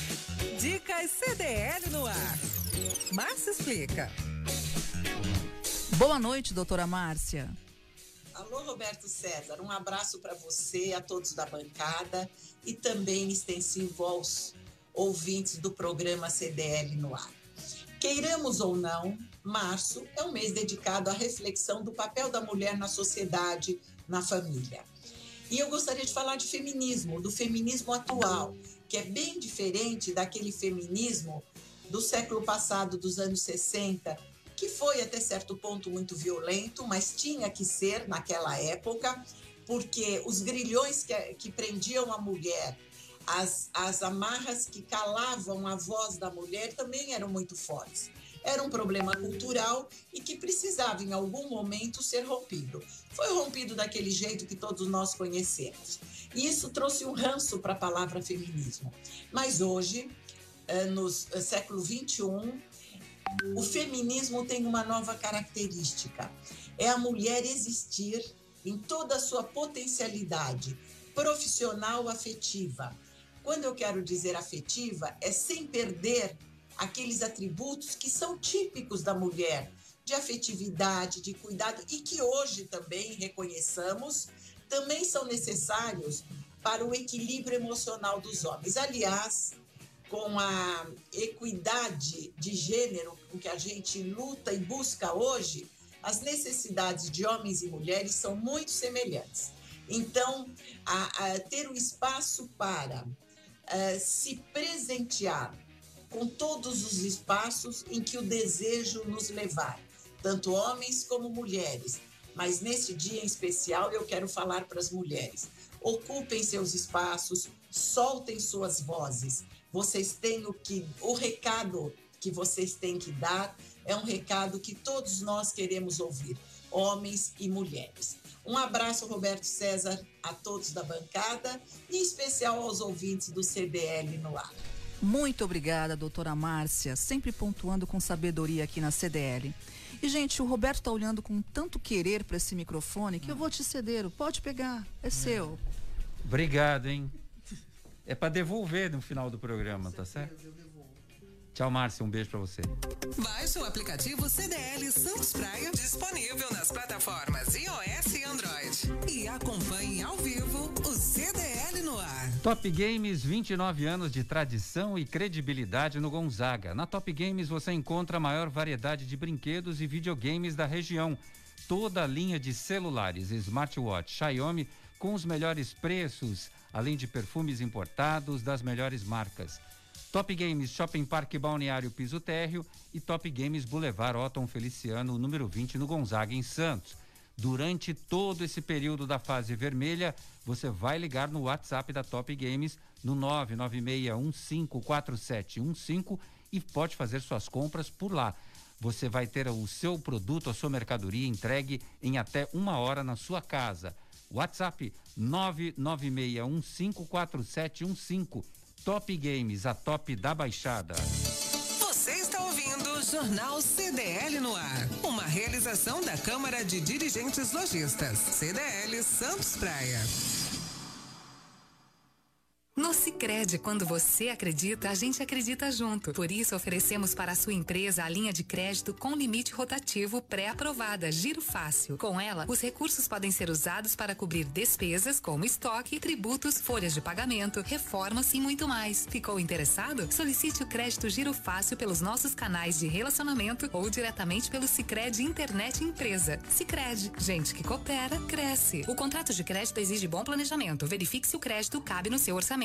Dicas CDL no ar. Márcia explica. Boa noite, doutora Márcia. Alô, Roberto César, um abraço para você, a todos da bancada e também extensivo aos ouvintes do programa CDL no ar. Queiramos ou não, março é um mês dedicado à reflexão do papel da mulher na sociedade, na família. E eu gostaria de falar de feminismo, do feminismo atual, que é bem diferente daquele feminismo do século passado, dos anos 60, que foi até certo ponto muito violento, mas tinha que ser naquela época, porque os grilhões que, que prendiam a mulher, as, as amarras que calavam a voz da mulher também eram muito fortes. Era um problema cultural e que precisava, em algum momento, ser rompido. Foi rompido daquele jeito que todos nós conhecemos. E isso trouxe um ranço para a palavra feminismo. Mas hoje, eh, no eh, século XXI, o feminismo tem uma nova característica: é a mulher existir em toda a sua potencialidade profissional afetiva. Quando eu quero dizer afetiva, é sem perder aqueles atributos que são típicos da mulher, de afetividade, de cuidado e que hoje também reconheçamos, também são necessários para o equilíbrio emocional dos homens. Aliás, com a equidade de gênero com que a gente luta e busca hoje, as necessidades de homens e mulheres são muito semelhantes. Então, a, a ter o espaço para eh, se presentear com todos os espaços em que o desejo nos levar, tanto homens como mulheres. Mas nesse dia em especial, eu quero falar para as mulheres: ocupem seus espaços, soltem suas vozes. Vocês têm o que, o recado que vocês têm que dar é um recado que todos nós queremos ouvir, homens e mulheres. Um abraço, Roberto César, a todos da bancada e em especial aos ouvintes do CDL no ar. Muito obrigada, doutora Márcia, sempre pontuando com sabedoria aqui na CDL. E, gente, o Roberto está olhando com tanto querer para esse microfone que eu vou te ceder. Pode pegar, é seu. Obrigado, hein? É para devolver no final do programa, tá certo? Tchau, Márcia. Um beijo para você. Baixe o aplicativo CDL Santos Praia, disponível nas plataformas iOS e Android. E acompanhe ao vivo. Top Games, 29 anos de tradição e credibilidade no Gonzaga. Na Top Games você encontra a maior variedade de brinquedos e videogames da região. Toda a linha de celulares, smartwatch, Xiaomi com os melhores preços, além de perfumes importados das melhores marcas. Top Games Shopping Parque Balneário Piso Térreo e Top Games Boulevard Otton Feliciano, número 20, no Gonzaga, em Santos. Durante todo esse período da fase vermelha, você vai ligar no WhatsApp da Top Games no 996154715 e pode fazer suas compras por lá. Você vai ter o seu produto, a sua mercadoria entregue em até uma hora na sua casa. WhatsApp 996154715. Top Games, a top da Baixada. Jornal CDL no ar. Uma realização da Câmara de Dirigentes Lojistas. CDL Santos Praia. No Sicredi, quando você acredita, a gente acredita junto. Por isso oferecemos para a sua empresa a linha de crédito com limite rotativo pré-aprovada, Giro Fácil. Com ela, os recursos podem ser usados para cobrir despesas como estoque, tributos, folhas de pagamento, reformas e muito mais. Ficou interessado? Solicite o crédito Giro Fácil pelos nossos canais de relacionamento ou diretamente pelo Sicredi Internet Empresa. Sicredi, gente que coopera cresce. O contrato de crédito exige bom planejamento. Verifique se o crédito cabe no seu orçamento.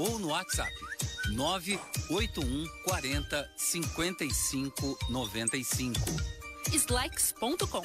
ou no WhatsApp 981 40 55 95. Slacks.com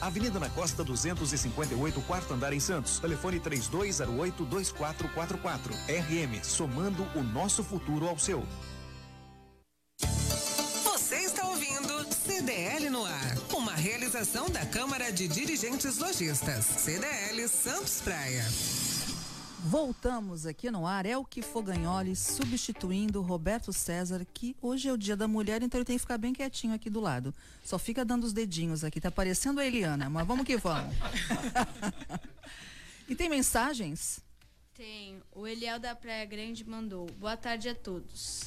Avenida na Costa 258, quarto andar em Santos. Telefone 3208-2444. RM, somando o nosso futuro ao seu. Você está ouvindo CDL no ar. Uma realização da Câmara de Dirigentes Lojistas. CDL Santos Praia. Voltamos aqui no ar, é o que Fogagnoli substituindo Roberto César, que hoje é o dia da mulher, então ele tem que ficar bem quietinho aqui do lado. Só fica dando os dedinhos aqui, tá parecendo a Eliana, mas vamos que vamos. e tem mensagens? Tem. O Eliel da Praia Grande mandou. Boa tarde a todos.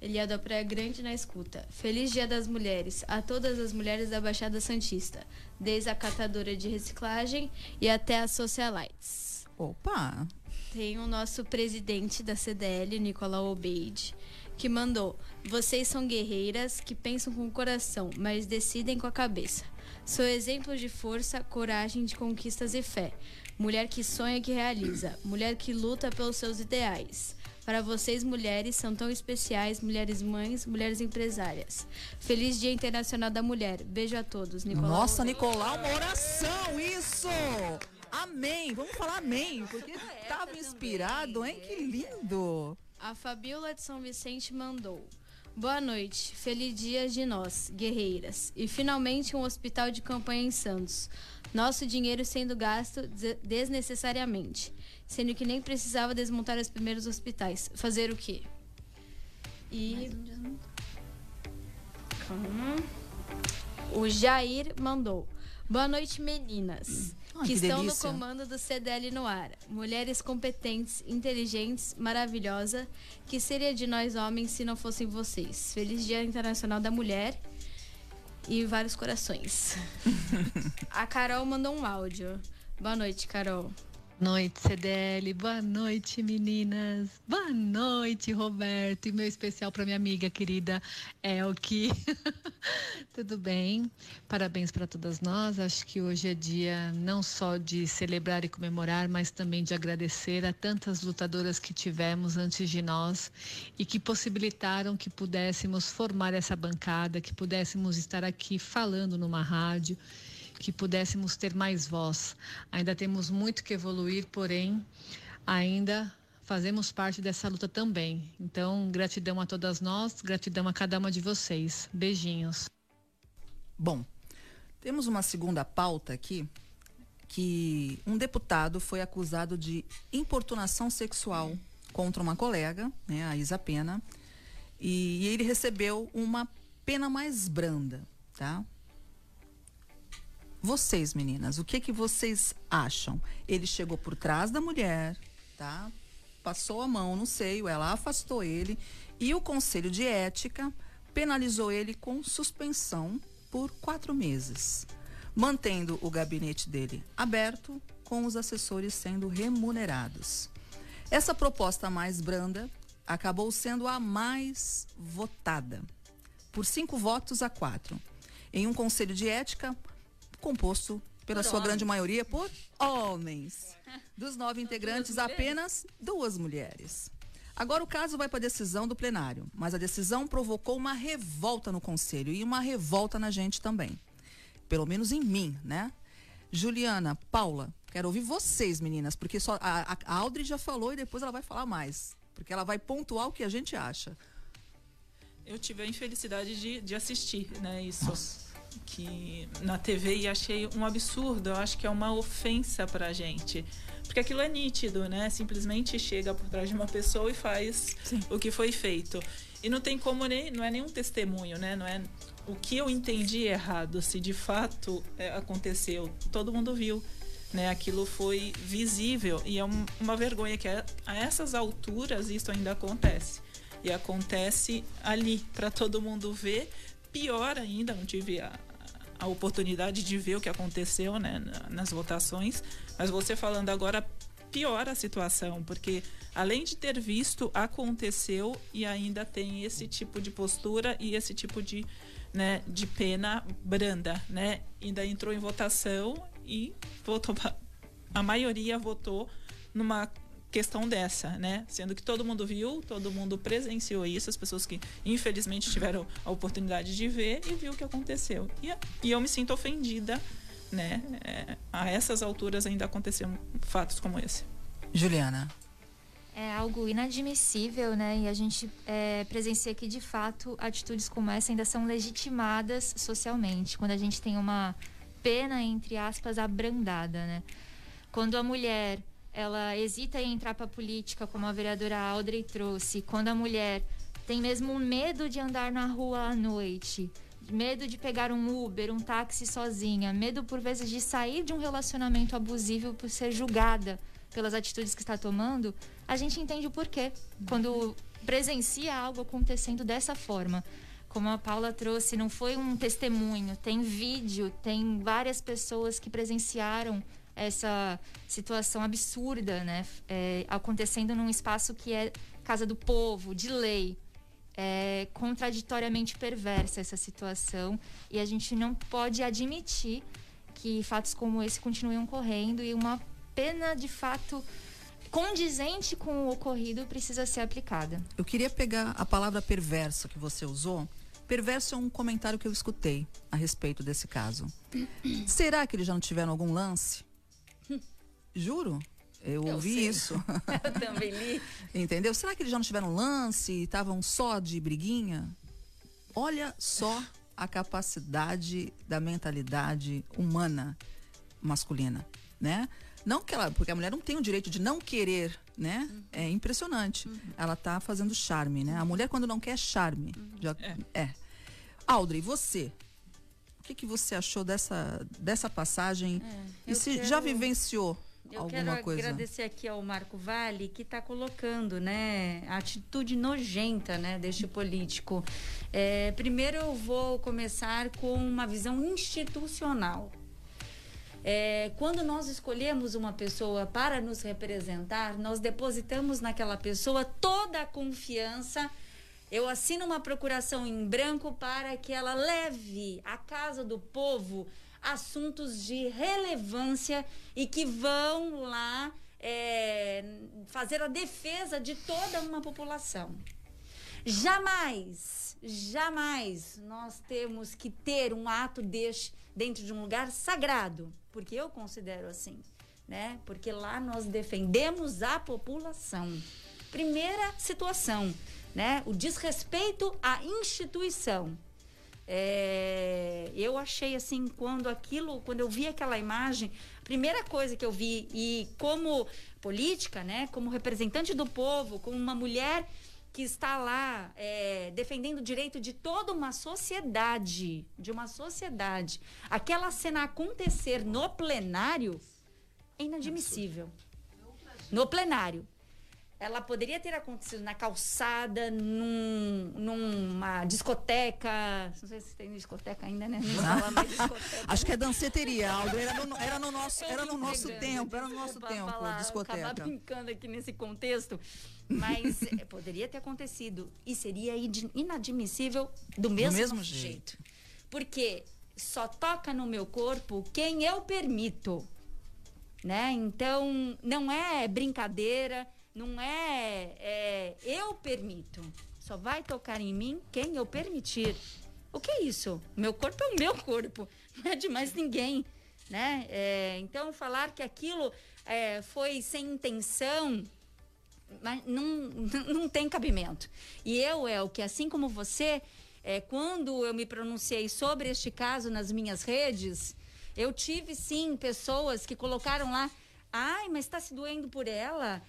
Eliel da Praia Grande na escuta. Feliz Dia das Mulheres a todas as mulheres da Baixada Santista, desde a catadora de reciclagem e até as socialites. Opa! Tem o nosso presidente da CDL, Nicolau Obeide, que mandou: Vocês são guerreiras que pensam com o coração, mas decidem com a cabeça. Sou exemplo de força, coragem, de conquistas e fé. Mulher que sonha que realiza. Mulher que luta pelos seus ideais. Para vocês, mulheres, são tão especiais, mulheres mães, mulheres empresárias. Feliz Dia Internacional da Mulher. Beijo a todos. Nicolau. Nossa, Nicolau, uma oração, isso! Amém. Vamos falar amém, porque estava inspirado, hein? Que lindo. A Fabiola de São Vicente mandou. Boa noite, feliz dia de nós, guerreiras. E finalmente um hospital de campanha em Santos. Nosso dinheiro sendo gasto desnecessariamente, sendo que nem precisava desmontar os primeiros hospitais. Fazer o quê? E. O Jair mandou. Boa noite, meninas. Ah, que, que, estão no comando do CDL no ar. Mulheres competentes, inteligentes, maravilhosa. Que seria de nós homens se não fossem vocês? Feliz Dia Internacional da Mulher e vários corações. A Carol mandou um áudio. Boa noite, Carol noite, CDL. Boa noite, meninas. Boa noite, Roberto. E meu especial para minha amiga querida Elke. Tudo bem? Parabéns para todas nós. Acho que hoje é dia não só de celebrar e comemorar, mas também de agradecer a tantas lutadoras que tivemos antes de nós e que possibilitaram que pudéssemos formar essa bancada, que pudéssemos estar aqui falando numa rádio que pudéssemos ter mais voz. Ainda temos muito que evoluir, porém, ainda fazemos parte dessa luta também. Então, gratidão a todas nós, gratidão a cada uma de vocês. Beijinhos. Bom, temos uma segunda pauta aqui que um deputado foi acusado de importunação sexual contra uma colega, né, a Isa Pena, e ele recebeu uma pena mais branda, tá? Vocês, meninas, o que que vocês acham? Ele chegou por trás da mulher, tá? Passou a mão no seio, ela afastou ele e o Conselho de Ética penalizou ele com suspensão por quatro meses, mantendo o gabinete dele aberto, com os assessores sendo remunerados. Essa proposta mais branda acabou sendo a mais votada, por cinco votos a quatro, em um conselho de ética composto pela Por sua homens. grande maioria por homens. Dos nove integrantes, apenas duas mulheres. Agora o caso vai para a decisão do plenário, mas a decisão provocou uma revolta no conselho e uma revolta na gente também. Pelo menos em mim, né? Juliana, Paula, quero ouvir vocês, meninas, porque só a, a- Audrey já falou e depois ela vai falar mais, porque ela vai pontuar o que a gente acha. Eu tive a infelicidade de, de assistir, né, isso que na TV e achei um absurdo. Eu acho que é uma ofensa pra gente. Porque aquilo é nítido, né? Simplesmente chega por trás de uma pessoa e faz o que foi feito. E não tem como nem, não é nenhum testemunho, né? Não é o que eu entendi errado, se de fato é, aconteceu. Todo mundo viu, né? Aquilo foi visível e é um- uma vergonha que a, a essas alturas isso ainda acontece. E acontece ali para todo mundo ver. Pior ainda, não tive a, a oportunidade de ver o que aconteceu né, na- nas votações, mas você falando agora piora a situação, porque além de ter visto, aconteceu e ainda tem esse tipo de postura e esse tipo de, né, de pena branda, né? Ainda entrou em votação e votou a maioria votou numa questão dessa, né? Sendo que todo mundo viu, todo mundo presenciou isso, as pessoas que infelizmente tiveram a oportunidade de ver e viu o que aconteceu. E, e eu me sinto ofendida, né? É, a essas alturas ainda aconteceram fatos como esse. Juliana. É algo inadmissível, né? E a gente é, presencia que, de fato, atitudes como essa ainda são legitimadas socialmente. Quando a gente tem uma pena, entre aspas, abrandada, né? Quando a mulher, ela hesita em entrar para a política, como a vereadora Audrey trouxe. Quando a mulher tem mesmo medo de andar na rua à noite, medo de pegar um Uber, um táxi sozinha, medo por vezes de sair de um relacionamento abusivo por ser julgada pelas atitudes que está tomando, a gente entende o porquê quando presencia algo acontecendo dessa forma. Como a Paula trouxe, não foi um testemunho, tem vídeo, tem várias pessoas que presenciaram essa situação absurda, né? É, acontecendo num espaço que é casa do povo, de lei. É contraditoriamente perversa essa situação e a gente não pode admitir que fatos como esse continuem ocorrendo e uma pena de fato condizente com o ocorrido precisa ser aplicada. Eu queria pegar a palavra perversa que você usou. Perverso é um comentário que eu escutei a respeito desse caso. Será que eles já não tiveram algum lance? Juro. Eu, Eu ouvi sei. isso. Eu também li. Entendeu? Será que eles já não tiveram lance e estavam só de briguinha? Olha só a capacidade da mentalidade humana masculina, né? Não que ela, porque a mulher não tem o direito de não querer, né? É impressionante. Ela tá fazendo charme, né? A mulher quando não quer charme, já é. Audrey, você, o que que você achou dessa dessa passagem? e eu se quero- já vivenciou Eu alguma quero coisa? agradecer aqui ao Marco Vale que está colocando, né, a atitude nojenta, né, deste político. É, primeiro eu vou começar com uma visão institucional. É, quando nós escolhemos uma pessoa para nos representar, nós depositamos naquela pessoa toda a confiança. Eu assino uma procuração em branco para que ela leve à casa do povo assuntos de relevância e que vão lá é, fazer a defesa de toda uma população. Jamais, jamais nós temos que ter um ato deste dentro de um lugar sagrado, porque eu considero assim, né? Porque lá nós defendemos a população. Primeira situação, né? O desrespeito à instituição. É, eu achei assim quando aquilo, quando eu vi aquela imagem, a primeira coisa que eu vi e como política, né, como representante do povo, como uma mulher que está lá é, defendendo o direito de toda uma sociedade, de uma sociedade, aquela cena acontecer no plenário é inadmissível. No plenário. Ela poderia ter acontecido na calçada, num, numa discoteca. Não sei se tem discoteca ainda, né? Acho que é danceteria, Aldo. Era no, era no nosso, era no nosso tempo, era no nosso desculpa tempo, falar, discoteca. Acabar brincando aqui nesse contexto. Mas é, poderia ter acontecido. E seria inadmissível do mesmo, mesmo jeito. Porque só toca no meu corpo quem eu permito. Né? Então, não é brincadeira, não é, é eu permito. Só vai tocar em mim quem eu permitir. O que é isso? Meu corpo é o meu corpo, não é de mais ninguém, né? É, então falar que aquilo é, foi sem intenção, mas não, não tem cabimento. E eu é o que assim como você, é, quando eu me pronunciei sobre este caso nas minhas redes, eu tive sim pessoas que colocaram lá, ai, mas está se doendo por ela,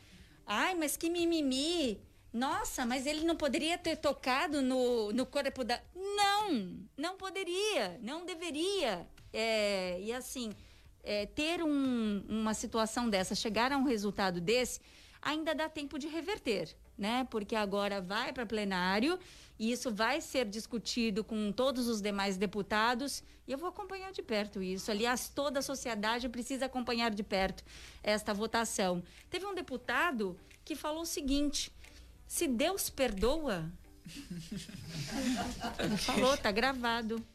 ai, mas que mimimi. Nossa, mas ele não poderia ter tocado no, no corpo da. Não, não poderia, não deveria. É, e assim, é, ter um- uma situação dessa, chegar a um resultado desse, ainda dá tempo de reverter, né? Porque agora vai para plenário e isso vai ser discutido com todos os demais deputados e eu vou acompanhar de perto isso. Aliás, toda a sociedade precisa acompanhar de perto esta votação. Teve um deputado que falou o seguinte: se Deus perdoa, falou, tá gravado.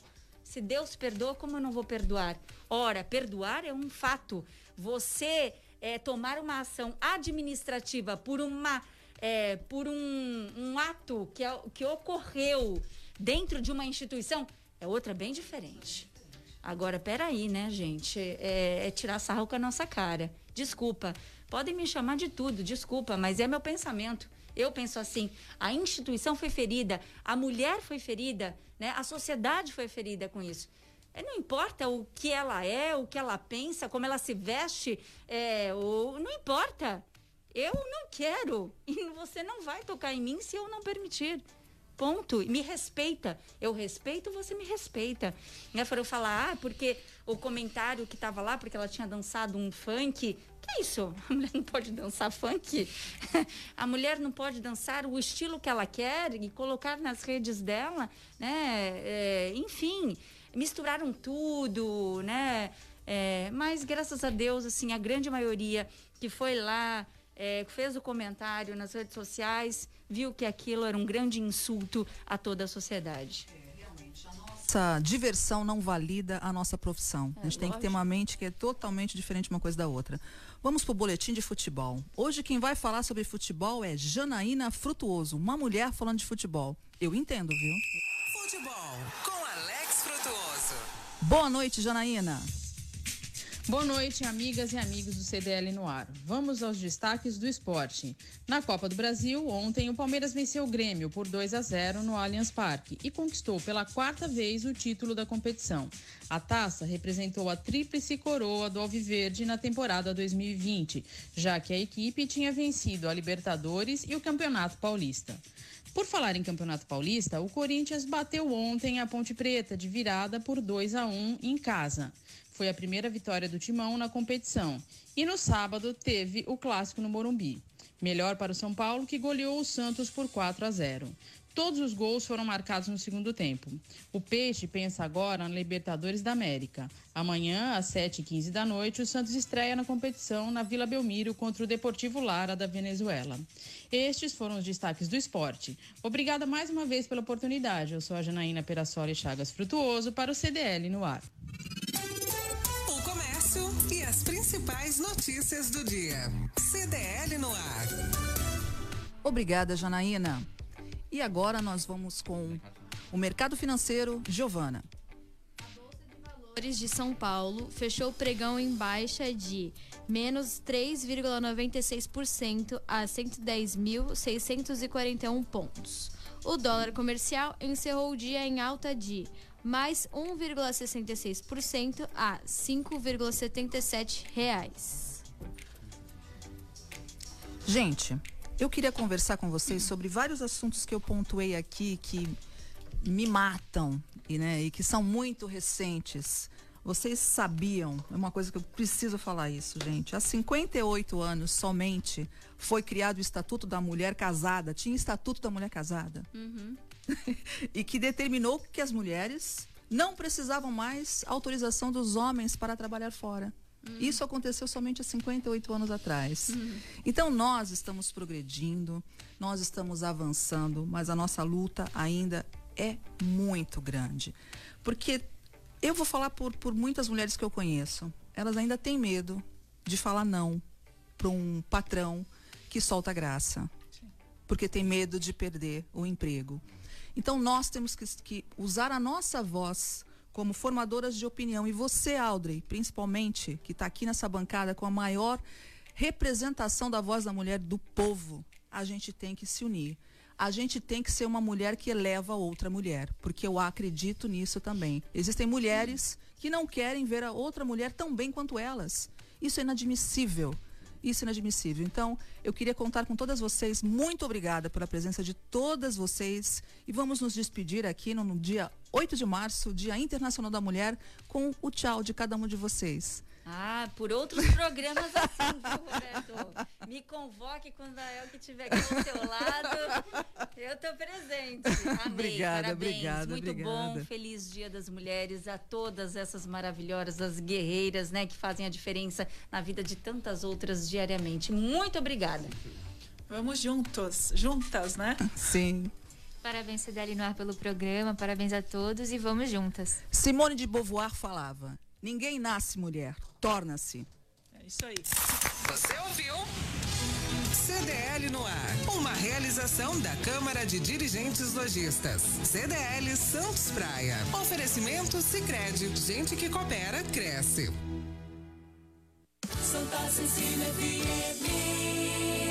Se Deus perdoa, como eu não vou perdoar? Ora, perdoar é um fato. Você é, tomar uma ação administrativa por uma é, por um, um ato que, é- que ocorreu dentro de uma instituição é outra bem diferente. Agora, peraí, né, gente? É, é tirar sarro com a nossa cara. Desculpa. Podem me chamar de tudo, desculpa, mas é meu pensamento. Eu penso assim: a instituição foi ferida, a mulher foi ferida, né? A sociedade foi ferida com isso. É, não importa o que ela é, o que ela pensa, como ela se veste, é, ou, não importa. Eu não quero. E você não vai tocar em mim se eu não permitir. Ponto. E me respeita. Eu respeito, você me respeita. Né? Foram falar, ah, porque o comentário que estava lá, porque ela tinha dançado um funk. Que isso? A mulher não pode dançar funk? A mulher não pode dançar o estilo que ela quer e colocar nas redes dela, né? É, enfim, misturaram tudo, né? É, mas graças a Deus, assim, a grande maioria que foi lá, é, fez o comentário nas redes sociais, viu que aquilo era um grande insulto a toda a sociedade. Essa diversão não valida a nossa profissão. a gente tem que ter lógico. uma mente que é totalmente diferente uma coisa da outra. Vamos pro boletim de futebol. Hoje quem vai falar sobre futebol é Janaína Frutuoso, uma mulher falando de futebol. Eu entendo, viu? Futebol com Alex Frutuoso. Boa noite, Janaína. Boa noite, amigas e amigos do CDL no ar. Vamos aos destaques do esporte. Na Copa do Brasil, ontem o Palmeiras venceu o Grêmio por 2 a 0 no Allianz Parque e conquistou pela quarta vez o título da competição. A taça representou a tríplice coroa do Alviverde na temporada 2020, já que a equipe tinha vencido a Libertadores e o Campeonato Paulista. Por falar em Campeonato Paulista, o Corinthians bateu ontem a Ponte Preta de virada por 2 a 1 em casa. Foi a primeira vitória do Timão na competição. E no sábado teve o clássico no Morumbi. Melhor para o São Paulo, que goleou o Santos por 4 a 0. Todos os gols foram marcados no segundo tempo. O Peixe pensa agora na Libertadores da América. Amanhã, às 7h15 da noite, o Santos estreia na competição na Vila Belmiro contra o Deportivo Lara da Venezuela. Estes foram os destaques do esporte. Obrigada mais uma vez pela oportunidade. Eu sou a Janaína Perassoli Chagas Frutuoso para o CDL no ar. O comércio e as principais notícias do dia. CDL no ar. Obrigada, Janaína. E agora nós vamos com o mercado financeiro, Giovana. Valores de São Paulo fechou o pregão em baixa de menos 3,96% a 110.641 pontos. O dólar comercial encerrou o dia em alta de mais 1,66% a 5,77 reais. Gente, eu queria conversar com vocês sobre vários assuntos que eu pontuei aqui que me matam e, né, e que são muito recentes. Vocês sabiam, é uma coisa que eu preciso falar isso, gente. Há 58 anos somente foi criado o Estatuto da Mulher Casada. Tinha Estatuto da Mulher Casada. e que determinou que as mulheres não precisavam mais autorização dos homens para trabalhar fora. Isso aconteceu somente há 58 anos atrás. Então nós estamos progredindo, nós estamos avançando, mas a nossa luta ainda é muito grande. Porque eu vou falar por, por muitas mulheres que eu conheço, elas ainda têm medo de falar não para um patrão que solta graça. Porque tem medo de perder o emprego. Então nós temos que, que usar a nossa voz como formadoras de opinião. E você, Audrey, principalmente, que está aqui nessa bancada com a maior representação da voz da mulher do povo, a gente tem que se unir. A gente tem que ser uma mulher que eleva outra mulher, porque eu acredito nisso também. Existem mulheres que não querem ver a outra mulher tão bem quanto elas. Isso é inadmissível. Isso é inadmissível. Então, eu queria contar com todas vocês. Muito obrigada pela presença de todas vocês. E vamos nos despedir aqui no, no dia 8 de março, Dia Internacional da Mulher, com o tchau de cada um de vocês. Ah, por outros programas assim, viu, Roberto? Me convoque quando a Elke estiver aqui ao seu lado. Eu estou presente. Amei, Obrigada, parabéns. obrigada, Muito obrigada. bom. Feliz Dia das Mulheres a todas essas maravilhosas guerreiras, né, que fazem a diferença na vida de tantas outras diariamente. Muito obrigada. Vamos juntos, juntas, né? Sim. Parabéns, CDL no ar pelo programa, parabéns a todos e vamos juntas. Simone de Beauvoir falava: Ninguém nasce mulher, torna-se. É isso aí. Você ouviu? CDL no ar. Uma realização da Câmara de Dirigentes Lojistas. CDL Santos Praia. Oferecimento Sicredi. Gente que coopera cresce. Santa Cecília FM.